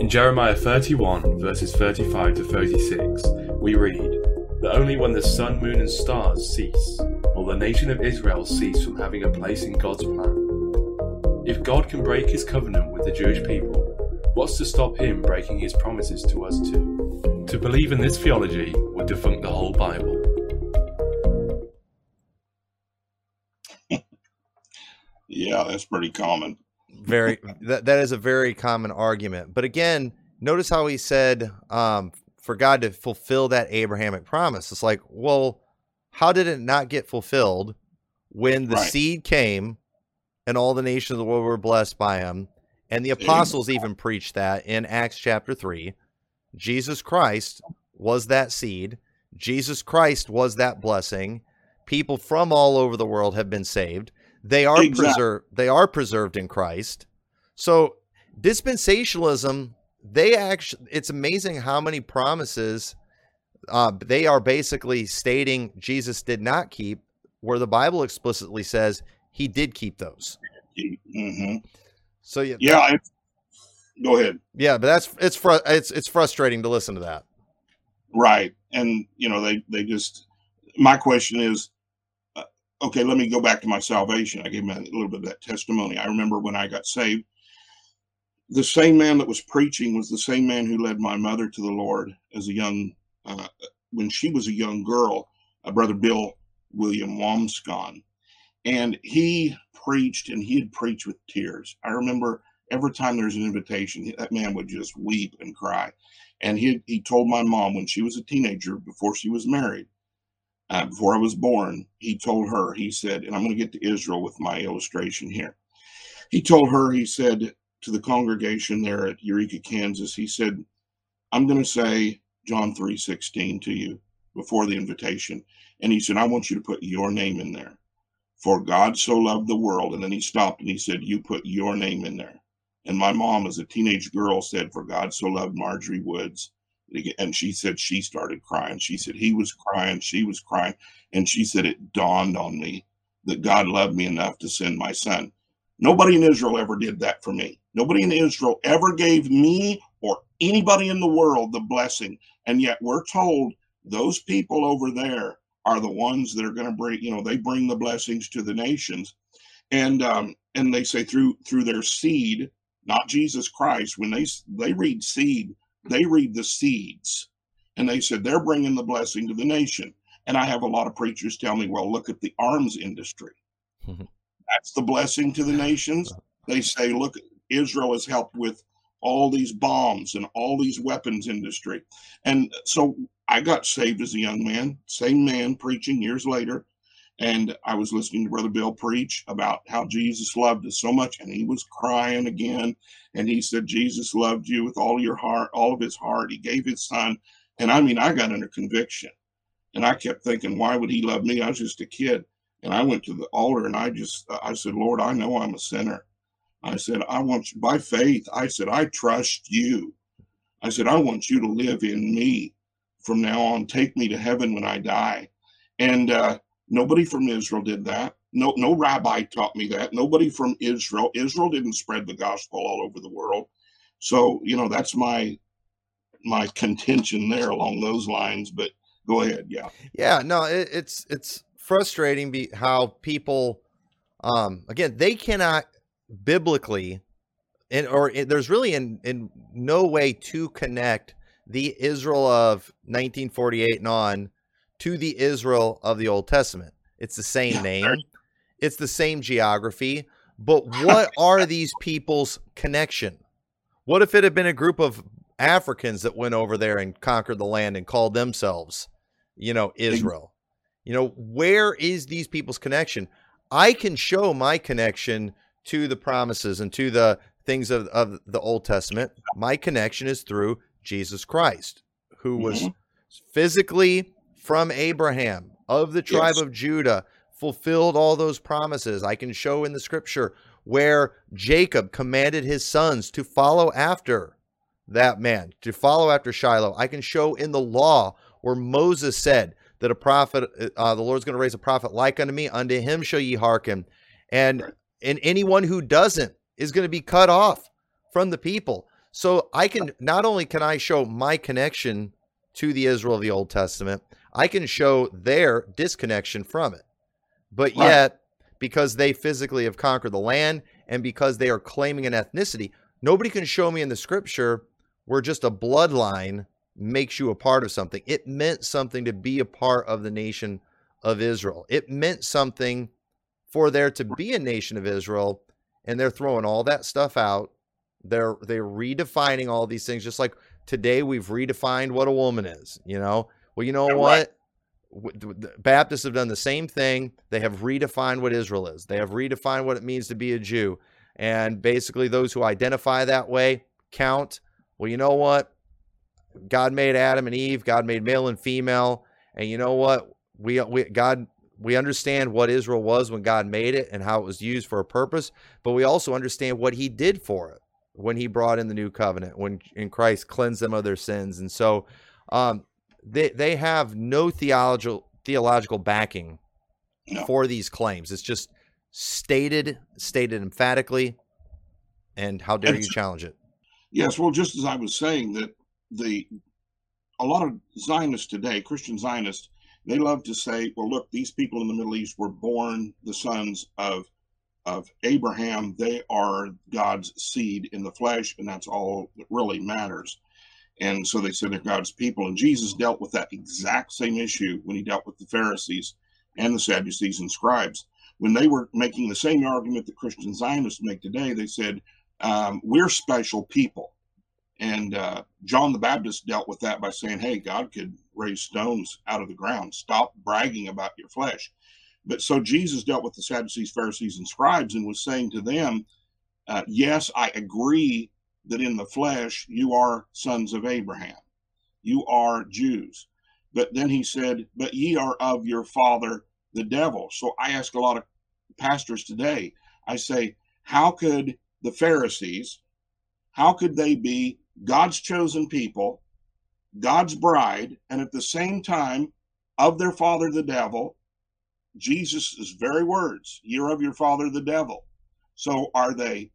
In Jeremiah 31, verses 35 to 36, we read that only when the sun, moon, and stars cease will the nation of Israel cease from having a place in God's plan. If God can break his covenant with the Jewish people, what's to stop him breaking his promises to us too? To believe in this theology would defunct the whole Bible. Yeah, that's pretty common. Very that that is a very common argument. But again, notice how he said um, for God to fulfill that Abrahamic promise. It's like, well, how did it not get fulfilled when the Right. seed came and all the nations of the world were blessed by him? And the apostles even preached that in Acts chapter 3. Jesus Christ was that seed. Jesus Christ was that blessing. People from all over the world have been saved. They are Exactly. preserved. They are preserved in Christ. So dispensationalism, they actually, it's amazing how many promises uh, they are basically stating Jesus did not keep, where the Bible explicitly says he did keep those. hmm So yeah, Yeah. It, go ahead. yeah, but that's it's fr- it's it's frustrating to listen to that. Right. And, you know, they, they just, my question is, okay, let me go back to my salvation. I gave them a little bit of that testimony. I remember when I got saved, the same man that was preaching was the same man who led my mother to the Lord as a young, uh, when she was a young girl, uh, Brother Bill William Wamscon. And he preached and he'd preach with tears. I remember every time there's an invitation, that man would just weep and cry. And he he told my mom when she was a teenager, before she was married, uh, before I was born, he told her, he said, and I'm going to get to Israel with my illustration here. He told her, he said to the congregation there at Eureka, Kansas, he said, I'm going to say John 3:16 to you before the invitation. And he said, I want you to put your name in there. For God so loved the world. And then he stopped and he said, You put your name in there. And my mom, as a teenage girl, said, For God so loved Marjorie Woods. And she said she started crying. She said he was crying, she was crying. And she said it dawned on me that God loved me enough to send my son. Nobody in Israel ever did that for me. Nobody in Israel ever gave me or anybody in the world the blessing. And yet we're told those people over there are the ones that are going to bring, you know, they bring the blessings to the nations. And um, and they say through through their seed, not Jesus Christ. When they they read seed, they read the seeds, and they said they're bringing the blessing to the nation. And I have a lot of preachers tell me, well, look at the arms industry. That's the blessing to the nations. They say, look, Israel has helped with all these bombs and all these weapons industry. And so I got saved as a young man, same man preaching years later. And I was listening to Brother Bill preach about how Jesus loved us so much. And he was crying again. And he said, Jesus loved you with all your heart, all of his heart. He gave his son. And I mean, I got under conviction. And I kept thinking, why would he love me? I was just a kid. And I went to the altar and I just, I said, Lord, I know I'm a sinner. I said, I want you, by faith, I said, I trust you. I said, I want you to live in me from now on. Take me to heaven when I die. And uh, Nobody from Israel did that. No, no rabbi taught me that. Nobody from Israel. Israel didn't spread the gospel all over the world. So, you know, that's my my contention there along those lines. But go ahead, yeah. Yeah, no, it, it's it's frustrating be, how people, um, again, they cannot biblically, and or it, there's really in in no way to connect the Israel of 1948 and on to the Israel of the Old Testament. It's the same name, it's the same geography, but what are these people's connection? What if it had been a group of Africans that went over there and conquered the land and called themselves, you know, Israel? You know, where is these people's connection? I can show my connection to the promises and to the things of, of the Old Testament. My connection is through Jesus Christ, who was mm-hmm. physically from Abraham of the tribe yes. of Judah, fulfilled all those promises. I can show in the scripture where Jacob commanded his sons to follow after that man, to follow after Shiloh. I can show in the law where Moses said that a prophet, uh, the Lord's going to raise a prophet like unto me, unto him shall ye hearken. And, and anyone who doesn't is going to be cut off from the people. So I can not only can I show my connection to the Israel of the Old Testament, I can show their disconnection from it. But right. yet, because they physically have conquered the land and because they are claiming an ethnicity, nobody can show me in the scripture where just a bloodline makes you a part of something. It meant something to be a part of the nation of Israel. It meant something for there to be a nation of Israel, and they're throwing all that stuff out. They're they're redefining all these things, just like today we've redefined what a woman is. You know, well, you know what? Baptists have done the same thing. They have redefined what Israel is. They have redefined what it means to be a Jew. And basically, those who identify that way count. Well, you know what? God made Adam and Eve. God made male and female. And you know what? We, we God we understand what Israel was when God made it and how it was used for a purpose, but we also understand what He did for it when He brought in the new covenant, when in Christ cleansed them of their sins. And so, um, they they have no theological theological backing no. for these claims. It's just stated stated emphatically. And how dare you challenge it? Yes, well, just as I was saying that the a lot of Zionists today, Christian Zionists, they love to say, "Well, look, these people in the Middle East were born the sons of of Abraham. They are God's seed in the flesh, and that's all that really matters." And so they said they're God's people. And Jesus dealt with that exact same issue when he dealt with the Pharisees and the Sadducees and scribes. When they were making the same argument that Christian Zionists make today, they said, um, We're special people. And uh, John the Baptist dealt with that by saying, Hey, God could raise stones out of the ground. Stop bragging about your flesh. But so Jesus dealt with the Sadducees, Pharisees, and scribes and was saying to them, uh, Yes, I agree that in the flesh you are sons of Abraham. You are Jews. But then he said, But ye are of your father, the devil. So I ask a lot of pastors today, I say, How could the Pharisees, how could they be God's chosen people, God's bride, and at the same time of their father, the devil? Jesus' very words, you're of your father, the devil. So are they,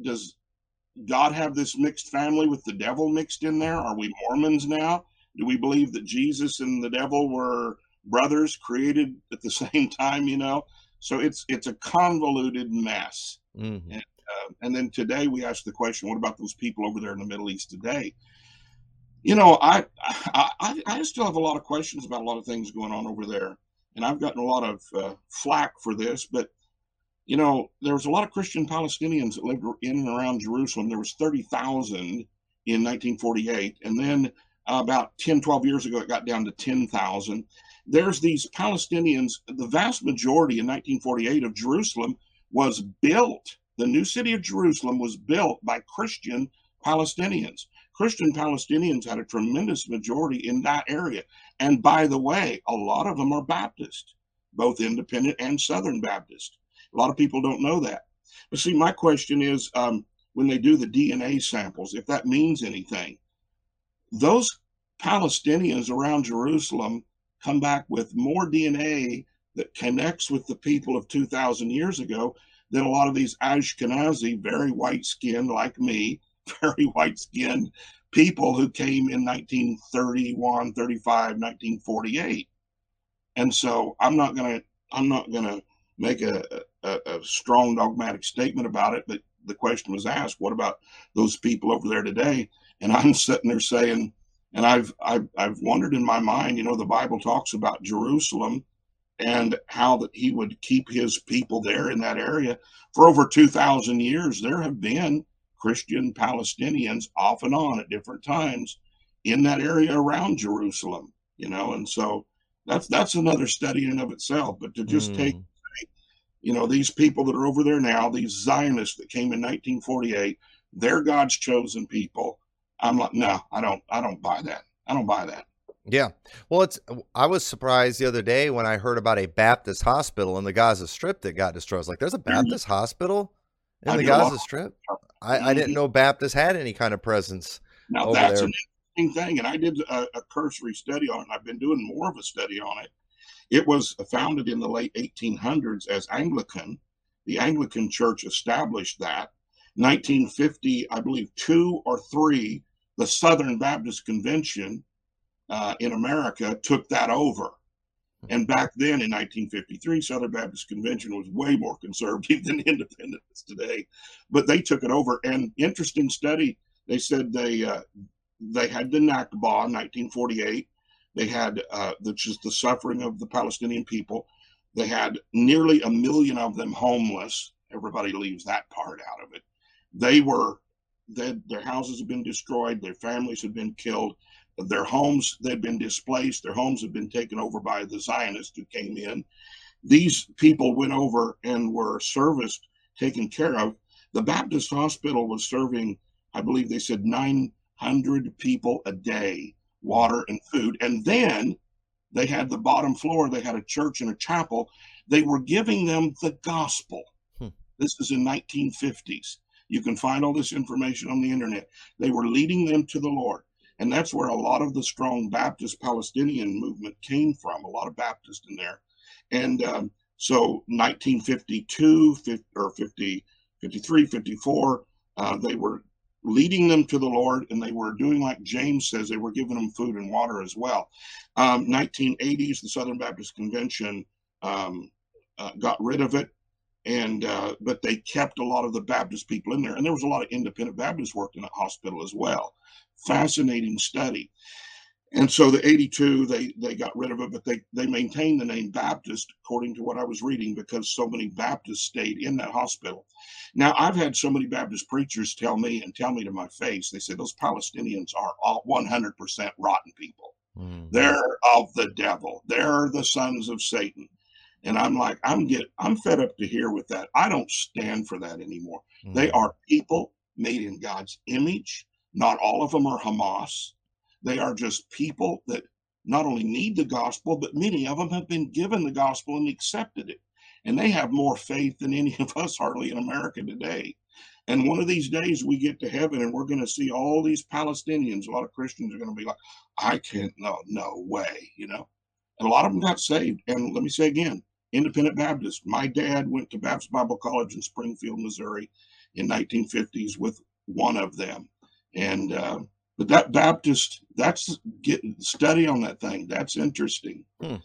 does God have this mixed family with the devil mixed in there? Are we Mormons now? Do we believe that Jesus and the devil were brothers created at the same time? You know, so it's it's a convoluted mess. Mm-hmm. And, uh, and then today we ask the question: What about those people over there in the Middle East today? You know, I I, I still have a lot of questions about a lot of things going on over there, and I've gotten a lot of uh, flack for this, but you know, there was a lot of Christian Palestinians that lived in and around Jerusalem. There was 30,000 in 1948. And then uh, about 10, 12 years ago, it got down to 10,000. There's these Palestinians, the vast majority in 1948 of Jerusalem was built. The new city of Jerusalem was built by Christian Palestinians. Christian Palestinians had a tremendous majority in that area. And by the way, a lot of them are Baptist, both independent and Southern Baptist. A lot of people don't know that. But see, my question is um, when they do the DNA samples, if that means anything, those Palestinians around Jerusalem come back with more DNA that connects with the people of 2,000 years ago than a lot of these Ashkenazi, very white skinned like me, very white skinned people who came in 1931, 35, 1948. And so I'm not going to, I'm not going to make a, a, a, strong dogmatic statement about it, but the question was asked, what about those people over there today? And I'm sitting there saying, and I've, I've, I've wondered in my mind, you know, the Bible talks about Jerusalem and how that he would keep his people there in that area for over 2,000 years. There have been Christian Palestinians off and on at different times in that area around Jerusalem, you know, and so that's that's another study in and of itself. But to just mm. take, you know, these people that are over there now, these Zionists that came in 1948, they're God's chosen people. I'm like, no, I don't, I don't buy that. I don't buy that. Yeah. Well, it's I was surprised the other day when I heard about a Baptist hospital in the Gaza Strip that got destroyed. I was like, there's a mm-hmm. Baptist hospital in I the Gaza Strip? I, I, didn't mm-hmm. know Baptist had any kind of presence. Now that's there. an interesting thing, and I did a, a, cursory study on it. I've been doing more of a study on it. It was founded in the late 1800s as Anglican. The Anglican Church established that. 1950, I believe, two or three, the Southern Baptist Convention uh, in America took that over. And back then in 1953, Southern Baptist Convention was way more conservative than independents today, but they took it over. And interesting study, they said they uh, they had the Nakba in 1948. They had uh, which is the suffering of the Palestinian people. They had nearly a million of them homeless. Everybody leaves that part out of it. They were they, their houses have been destroyed. Their families have been killed their homes, they'd been displaced. Their homes had been taken over by the Zionists who came in. These people went over and were serviced, taken care of. The Baptist hospital was serving, I believe they said 900 people a day, water and food. And then they had the bottom floor, they had a church and a chapel. They were giving them the gospel. Hmm. This is in 1950s. You can find all this information on the internet. They were leading them to the Lord. And that's where a lot of the strong Baptist Palestinian movement came from, a lot of Baptists in there. And um, so 1952 50, or 50, 53, 54, uh, they were leading them to the Lord and they were doing like James says, they were giving them food and water as well. Um, 1980s, the Southern Baptist Convention um, uh, got rid of it and uh, but they kept a lot of the Baptist people in there, and there was a lot of independent Baptists worked in that hospital as well. Fascinating study. And so the 82, they they got rid of it, but they they maintained the name Baptist, according to what I was reading, because so many Baptists stayed in that hospital. Now I've had so many Baptist preachers tell me and tell me to my face, they said those Palestinians are all 100% rotten people. Mm. They're of the devil. They're the sons of Satan. And I'm like, I'm get, I'm fed up to hear with that. I don't stand for that anymore. Mm-hmm. They are people made in God's image. Not all of them are Hamas. They are just people that not only need the gospel, but many of them have been given the gospel and accepted it. And they have more faith than any of us hardly in America today. And one of these days we get to heaven and we're going to see all these Palestinians. A lot of Christians are going to be like, I can't, no, no way, you know. And a lot of them got saved. And let me say again, independent Baptist. My dad went to Baptist Bible College in Springfield, Missouri in 1950s with one of them. And, uh, but that Baptist, that's get study on that thing. That's interesting. Hmm.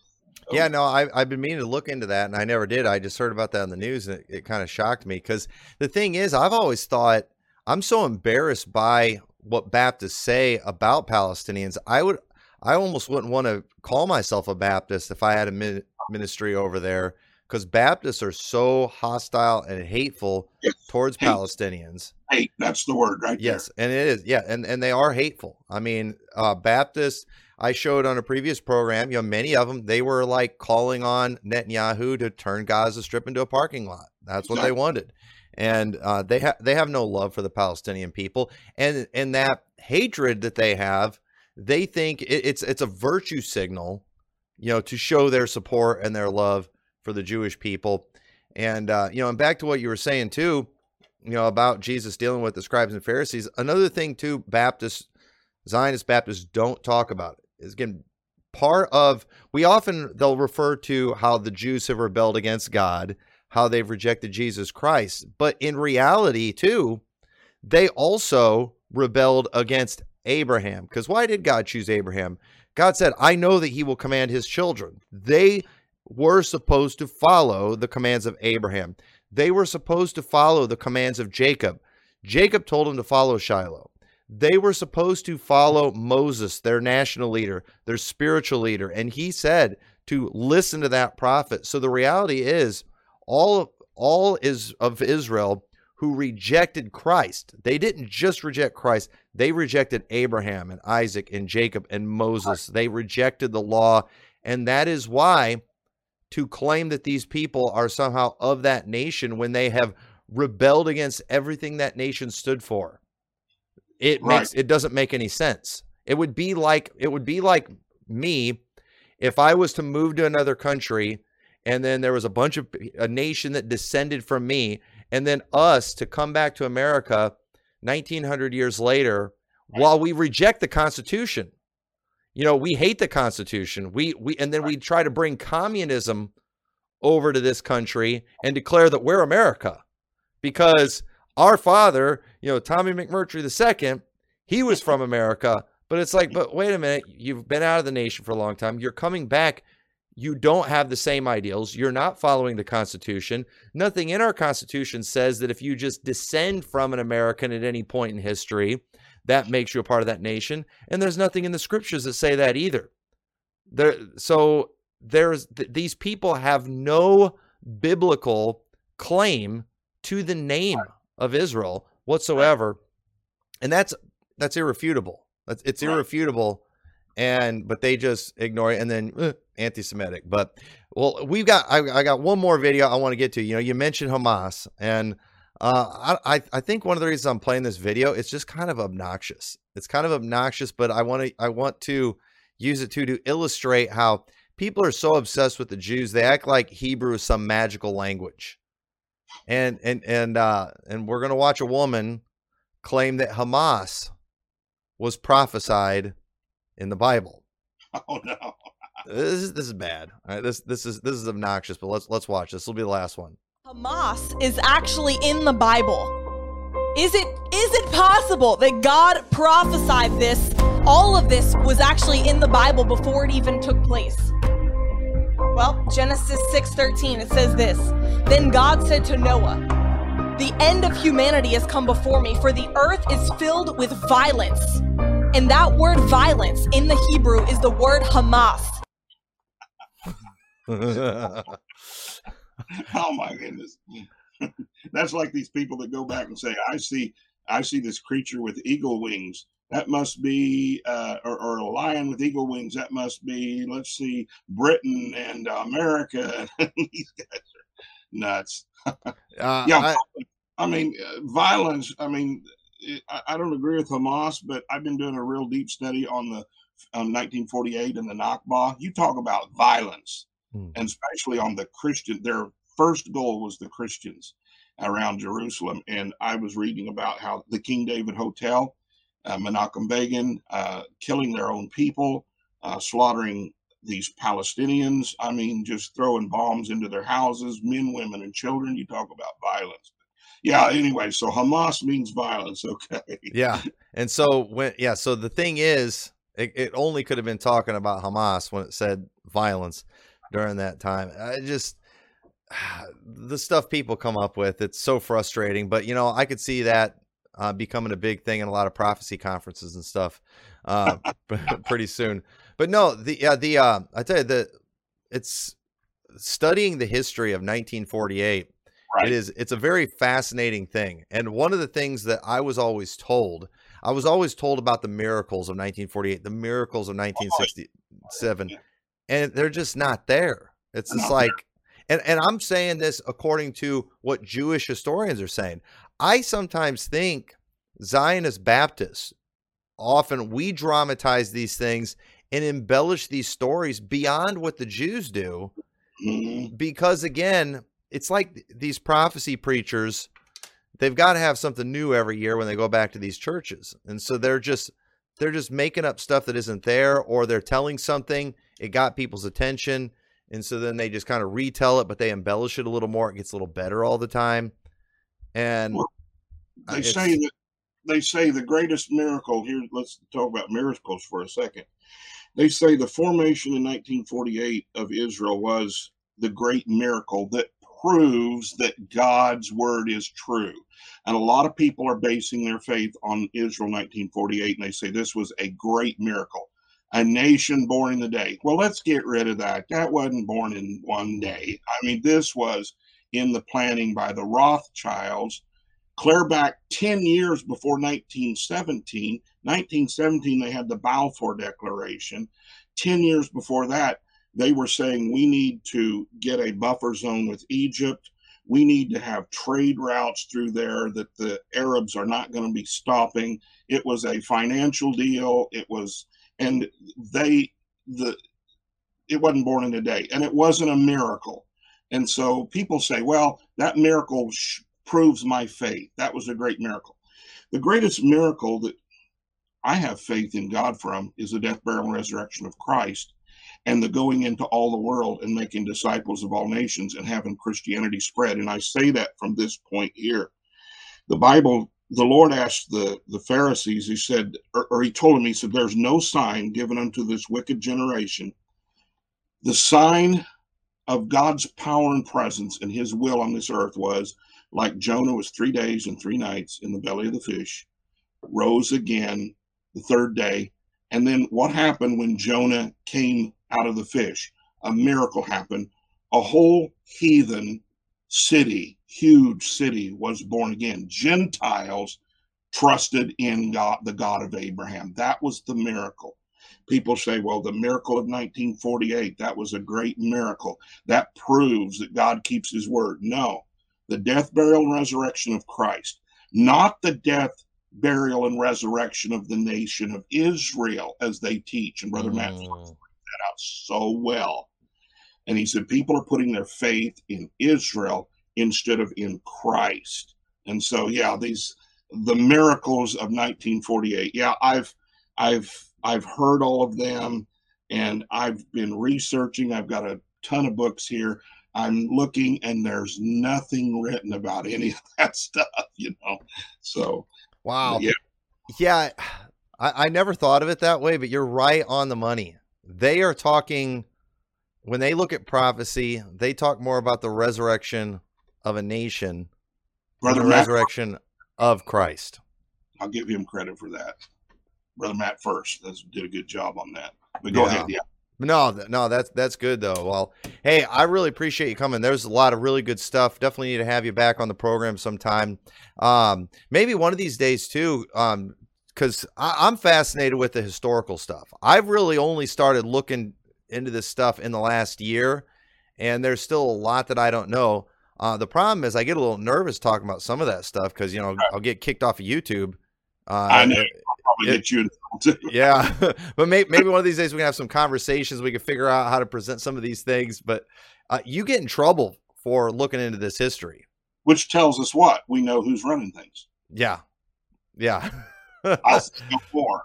Yeah, no, I, I've been meaning to look into that, and I never did. I just heard about that in the news, and it, it kind of shocked me because the thing is, I've always thought I'm so embarrassed by what Baptists say about Palestinians. I would, I almost wouldn't want to call myself a Baptist if I had a ministry over there because Baptists are so hostile and hateful yes. towards hate. Palestinians. Hate, that's the word, right? Yes, there. and it is. Yeah, and and they are hateful. I mean, uh, Baptists. I showed on a previous program. You know, many of them they were like calling on Netanyahu to turn Gaza Strip into a parking lot. That's exactly. what they wanted, and uh, they have they have no love for the Palestinian people, and and that hatred that they have, they think it, it's it's a virtue signal you know, to show their support and their love for the Jewish people. And, uh, you know, and back to what you were saying too, you know, about Jesus dealing with the scribes and Pharisees. Another thing too, Baptists, Zionist Baptists don't talk about it is again, part of we often they'll refer to how the Jews have rebelled against God, how they've rejected Jesus Christ, but in reality too, they also rebelled against Abraham. Because why did God choose Abraham? God said, I know that he will command his children. They were supposed to follow the commands of Abraham. They were supposed to follow the commands of Jacob. Jacob told them to follow Shiloh. They were supposed to follow Moses, their national leader, their spiritual leader, and he said to listen to that prophet. So the reality is all all is of Israel who rejected Christ. They didn't just reject Christ, they rejected Abraham and Isaac and Jacob and Moses. They rejected the law, and that is why to claim that these people are somehow of that nation when they have rebelled against everything that nation stood for it Right. makes it doesn't make any sense. It would be like it would be like me if I was to move to another country and then there was a bunch of a nation that descended from me and then us to come back to America 1900 years later while we reject the constitution. You know, we hate the constitution. We we and then we try to bring communism over to this country and declare that we're America because our father, you know, Tommy McMurtry II, he was from America. But it's like, but wait a minute, you've been out of the nation for a long time. You're coming back. You don't have the same ideals. You're not following the Constitution. Nothing in our Constitution says that if you just descend from an American at any point in history, that makes you a part of that nation. And there's nothing in the scriptures that say that either. There, so there's th- these people have no biblical claim to the name of Israel whatsoever, and that's that's irrefutable. That's, it's irrefutable, and but they just ignore it, and then eh, anti-Semitic. But well, we've got I, I got one more video I want to get to. You know, you mentioned Hamas, and uh, I I- I think one of the reasons I'm playing this video it's just kind of obnoxious. It's kind of obnoxious, but I want to I want to use it too to illustrate how people are so obsessed with the Jews they act like Hebrew is some magical language and and and uh and we're gonna watch a woman claim that Hamas was prophesied in the Bible. Oh no. This is this is bad. All right, this this is this is obnoxious, but let's let's watch. This will be the last one. Hamas is actually in the Bible. Is it is it possible that God prophesied this? All of this was actually in the Bible before it even took place. Well, Genesis 6:13 it says this. Then God said to Noah, "The end of humanity has come before me, for the earth is filled with violence." And that word violence in the Hebrew is the word Hamas. oh my goodness. That's like these people that go back and say i see i see this creature with eagle wings. That must be uh, or, or a lion with eagle wings. That must be let's see britain and america. These guys are nuts. Uh, yeah I- I, mean uh, violence i mean I, I don't agree with hamas but i've been doing a real deep study on the on 1948 and the nakba. You talk about violence Hmm. and especially on the Christian. Their first goal was the Christians around Jerusalem. And I was reading about how the King David Hotel, uh, Menachem Begin, uh, killing their own people, uh, slaughtering these Palestinians. I mean, just throwing bombs into their houses, men, women, and children. You talk about violence. Yeah. Anyway, so Hamas means violence. Okay. yeah. And so when yeah, so the thing is, it, it only could have been talking about Hamas when it said violence during that time. I just the stuff people come up with, it's so frustrating. But you know, I could see that uh, becoming a big thing in a lot of prophecy conferences and stuff uh, pretty soon. But no, the yeah, the uh, I tell you the it's studying the history of 1948 Right. it is it's a very fascinating thing and one of the things that i was always told i was always told about the miracles of 1948 the miracles of 1967 and they're just not there it's just like and, and i'm saying this according to what jewish historians are saying i sometimes think zionist baptists often we dramatize these things and embellish these stories beyond what the jews do Mhm. because again, it's like these prophecy preachers, they've got to have something new every year when they go back to these churches. And so they're just they're just making up stuff that isn't there, or they're telling something. It got people's attention, and so then they just kind of retell it, but they embellish it a little more. It gets a little better all the time, and Well, They say that they say the greatest miracle here. Let's talk about miracles for a second. They say the formation in 1948 of Israel was the great miracle that proves that God's word is true. And a lot of people are basing their faith on Israel 1948, and they say this was a great miracle. A nation born in the day. Well, let's get rid of that. That wasn't born in one day. I mean, this was in the planning by the Rothschilds clear back 10 years before 1917. 1917, they had the Balfour Declaration. 10 years before that, they were saying we need to get a buffer zone with Egypt. We need to have trade routes through there that the Arabs are not going to be stopping. It was a financial deal. It was, and they, the, it wasn't born in a day, and it wasn't a miracle. And so people say, well, that miracle sh- proves my faith. That was a great miracle. The greatest miracle that I have faith in God from is the death, burial, and resurrection of Christ and the going into all the world and making disciples of all nations and having Christianity spread. And I say that from this point here. The Bible, the Lord asked the, the Pharisees, he said, or, or he told them, he said, There's no sign given unto this wicked generation. The sign of God's power and presence and his will on this earth was like Jonah was three days and three nights in the belly of the fish, rose again the third day. And then what happened when Jonah came out of the fish? A miracle happened. A whole heathen city, huge city, was born again. Gentiles trusted in God, the God of Abraham. That was the miracle. People say, well, the miracle of 1948, that was a great miracle. That proves that God keeps his word. No, the death, burial, and resurrection of Christ, not the death, burial, and resurrection of the nation of Israel, as they teach. And Brother Matt Mm. that out so well. And he said, people are putting their faith in Israel instead of in Christ. And so, yeah, these the miracles of 1948. Yeah, I've I've I've heard all of them, and I've been researching. I've got a ton of books here. I'm looking, and there's nothing written about any of that stuff. You know, so wow, yeah. yeah. I, I never thought of it that way, but you're right on the money. They are talking when they look at prophecy, they talk more about the resurrection of a nation, Brother than the Matt- resurrection of Christ. I'll give him credit for that. Brother Matt first that's, did a good job on that. But go Yeah. ahead, yeah. No, no, that's that's good though. Well, hey, I really appreciate you coming. There's a lot of really good stuff. Definitely need to have you back on the program sometime. Um, maybe one of these days too. Um, because I'm fascinated with the historical stuff. I've really only started looking into this stuff in the last year, and there's still a lot that I don't know. Uh, the problem is I get a little nervous talking about some of that stuff because you know I'll get kicked off of YouTube. Uh, I know. it- I'll probably it- get you in too. yeah, but may, maybe one of these days we can have some conversations. We can figure out how to present some of these things. But uh, you get in trouble for looking into this history. Which tells us what? We know who's running things. Yeah, yeah, no more.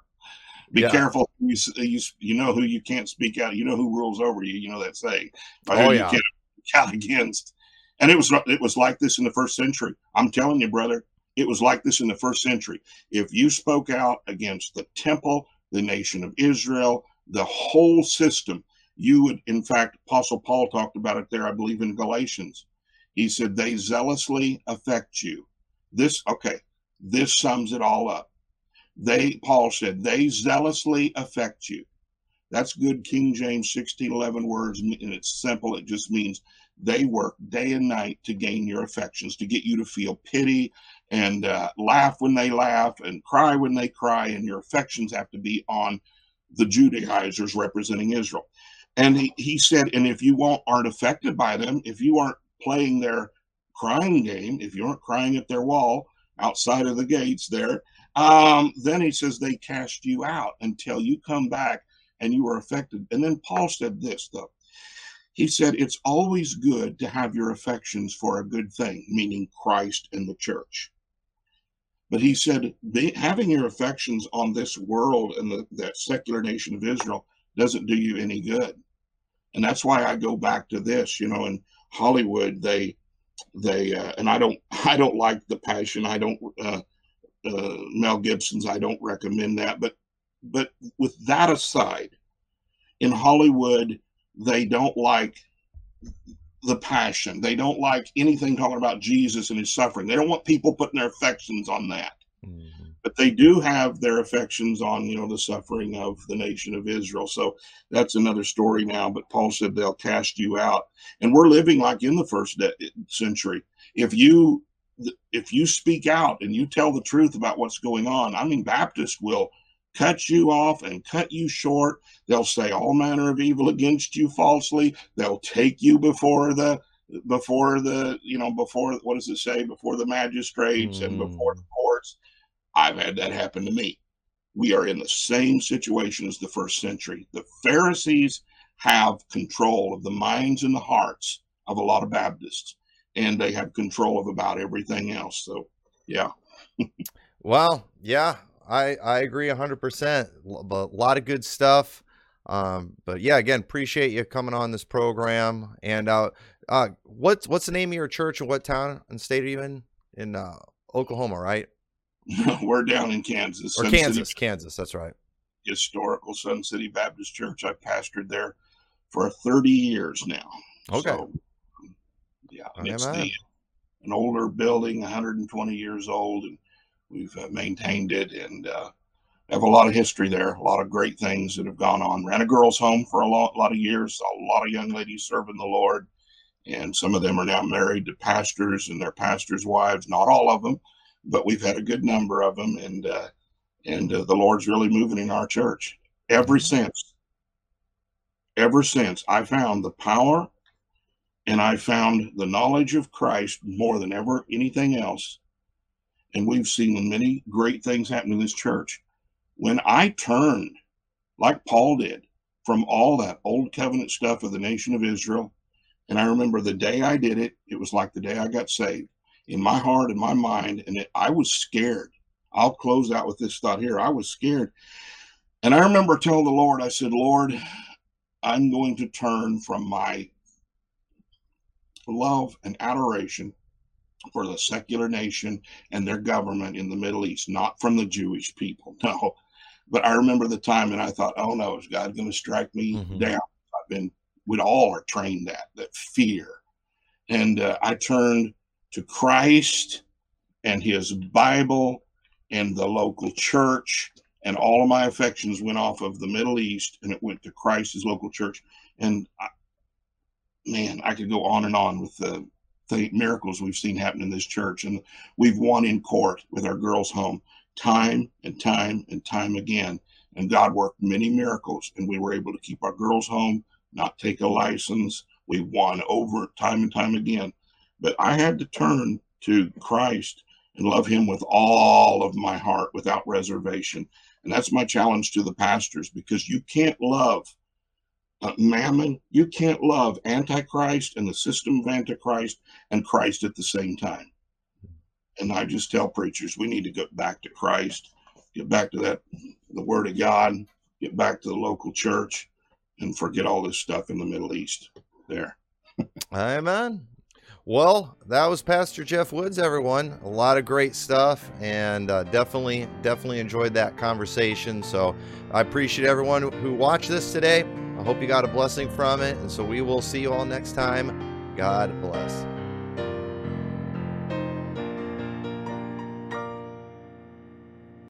Be Yeah. careful. You, you you know who you can't speak out. You know who rules over you. You know that saying. By Oh, who yeah. You can't speak out against. And it was it was like this in the first century. I'm telling you, brother, it was like this in the first century. If you spoke out against the temple, the nation of Israel, the whole system, you would. In fact, Apostle Paul talked about it there. I believe in Galatians. He said they zealously affect you. This okay. This sums it all up they paul said they zealously affect you. That's good king james 1611 words and it's simple it just means they work day and night to gain your affections to get you to feel pity and uh, laugh when they laugh and cry when they cry and your affections have to be on the judaizers representing israel. And he, he said and if you won't aren't affected by them if you aren't playing their crying game if you aren't crying at their wall outside of the gates there um, then he says they cast you out until you come back and you are affected. And then Paul said this, though. He said, It's always good to have your affections for a good thing, meaning Christ and the church. But he said, having your affections on this world and the, that secular nation of Israel doesn't do you any good. And that's why I go back to this, you know, in Hollywood, they, they, uh, and I don't, I don't like the passion. I don't, uh, uh, Mel Gibson's, I don't recommend that. But, but with that aside, in Hollywood, they don't like the passion. They don't like anything talking about Jesus and his suffering. They don't want people putting their affections on that. Mm-hmm. But they do have their affections on, you know, the suffering of the nation of Israel. So that's another story now. But Paul said they'll cast you out, and we're living like in the first de- century. If you if you speak out and you tell the truth about what's going on, I mean, Baptists will cut you off and cut you short. They'll say all manner of evil against you falsely. They'll take you before the before the you know before what does it say before the magistrates mm. and before the courts. I've had that happen to me. We are in the same situation as the first century. The Pharisees have control of the minds and the hearts of a lot of Baptists, and they have control of about everything else. So, yeah. well, yeah, I I agree hundred percent. A lot of good stuff. Um, but yeah, again, appreciate you coming on this program. And uh, uh, what's what's the name of your church and what town and state are you in? In uh, Oklahoma, right? We're down in Kansas. Or Sun Kansas, City, Kansas. That's right. Historical Sun City Baptist Church. I've pastored there for 30 years now. Okay. So, yeah, it's the, an older building, 120 years old, and We've uh, maintained it and uh, have a lot of history there. A lot of great things that have gone on. Ran a girls' home for a lot, lot of years. A lot of young ladies serving the Lord, and some of them are now married to pastors and their pastors' wives. Not all of them, but we've had a good number of them, and uh, and uh, the Lord's really moving in our church. Ever mm-hmm. since, ever since I found the power and I found the knowledge of Christ more than ever anything else and we've seen many great things happen in this church. When I turned, like Paul did, from all that old covenant stuff of the nation of Israel, and I remember the day I did it, it was like the day I got saved in my heart and my mind, and it, I was scared. I'll close out with this thought here. I was scared. And I remember telling the Lord, I said, Lord, I'm going to turn from my love and adoration for the secular nation and their government in the Middle East, not from the Jewish people. No. But I remember the time and I thought, oh no, is God going to strike me mm-hmm. down? I've been, we all are trained that, that fear. And uh, I turned to Christ and his Bible and the local church. And all of my affections went off of the Middle East and it went to Christ's local church. And I, man, I could go on and on with the the miracles we've seen happen in this church. And we've won in court with our girls' home time and time and time again. And God worked many miracles, and we were able to keep our girls' home, not take a license. We won over time and time again. But I had to turn to Christ and love Him with all of my heart without reservation. And that's my challenge to the pastors because you can't love uh, mammon. You can't love Antichrist and the system of Antichrist and Christ at the same time. And I just tell preachers we need to get back to Christ, get back to that, the Word of God, get back to the local church, and forget all this stuff in the Middle East. There. Amen. Well, that was Pastor Jeff Woods, everyone. A lot of great stuff, and uh, definitely, definitely enjoyed that conversation. So I appreciate everyone who watched this today. I hope you got a blessing from it. And so we will see you all next time. God bless.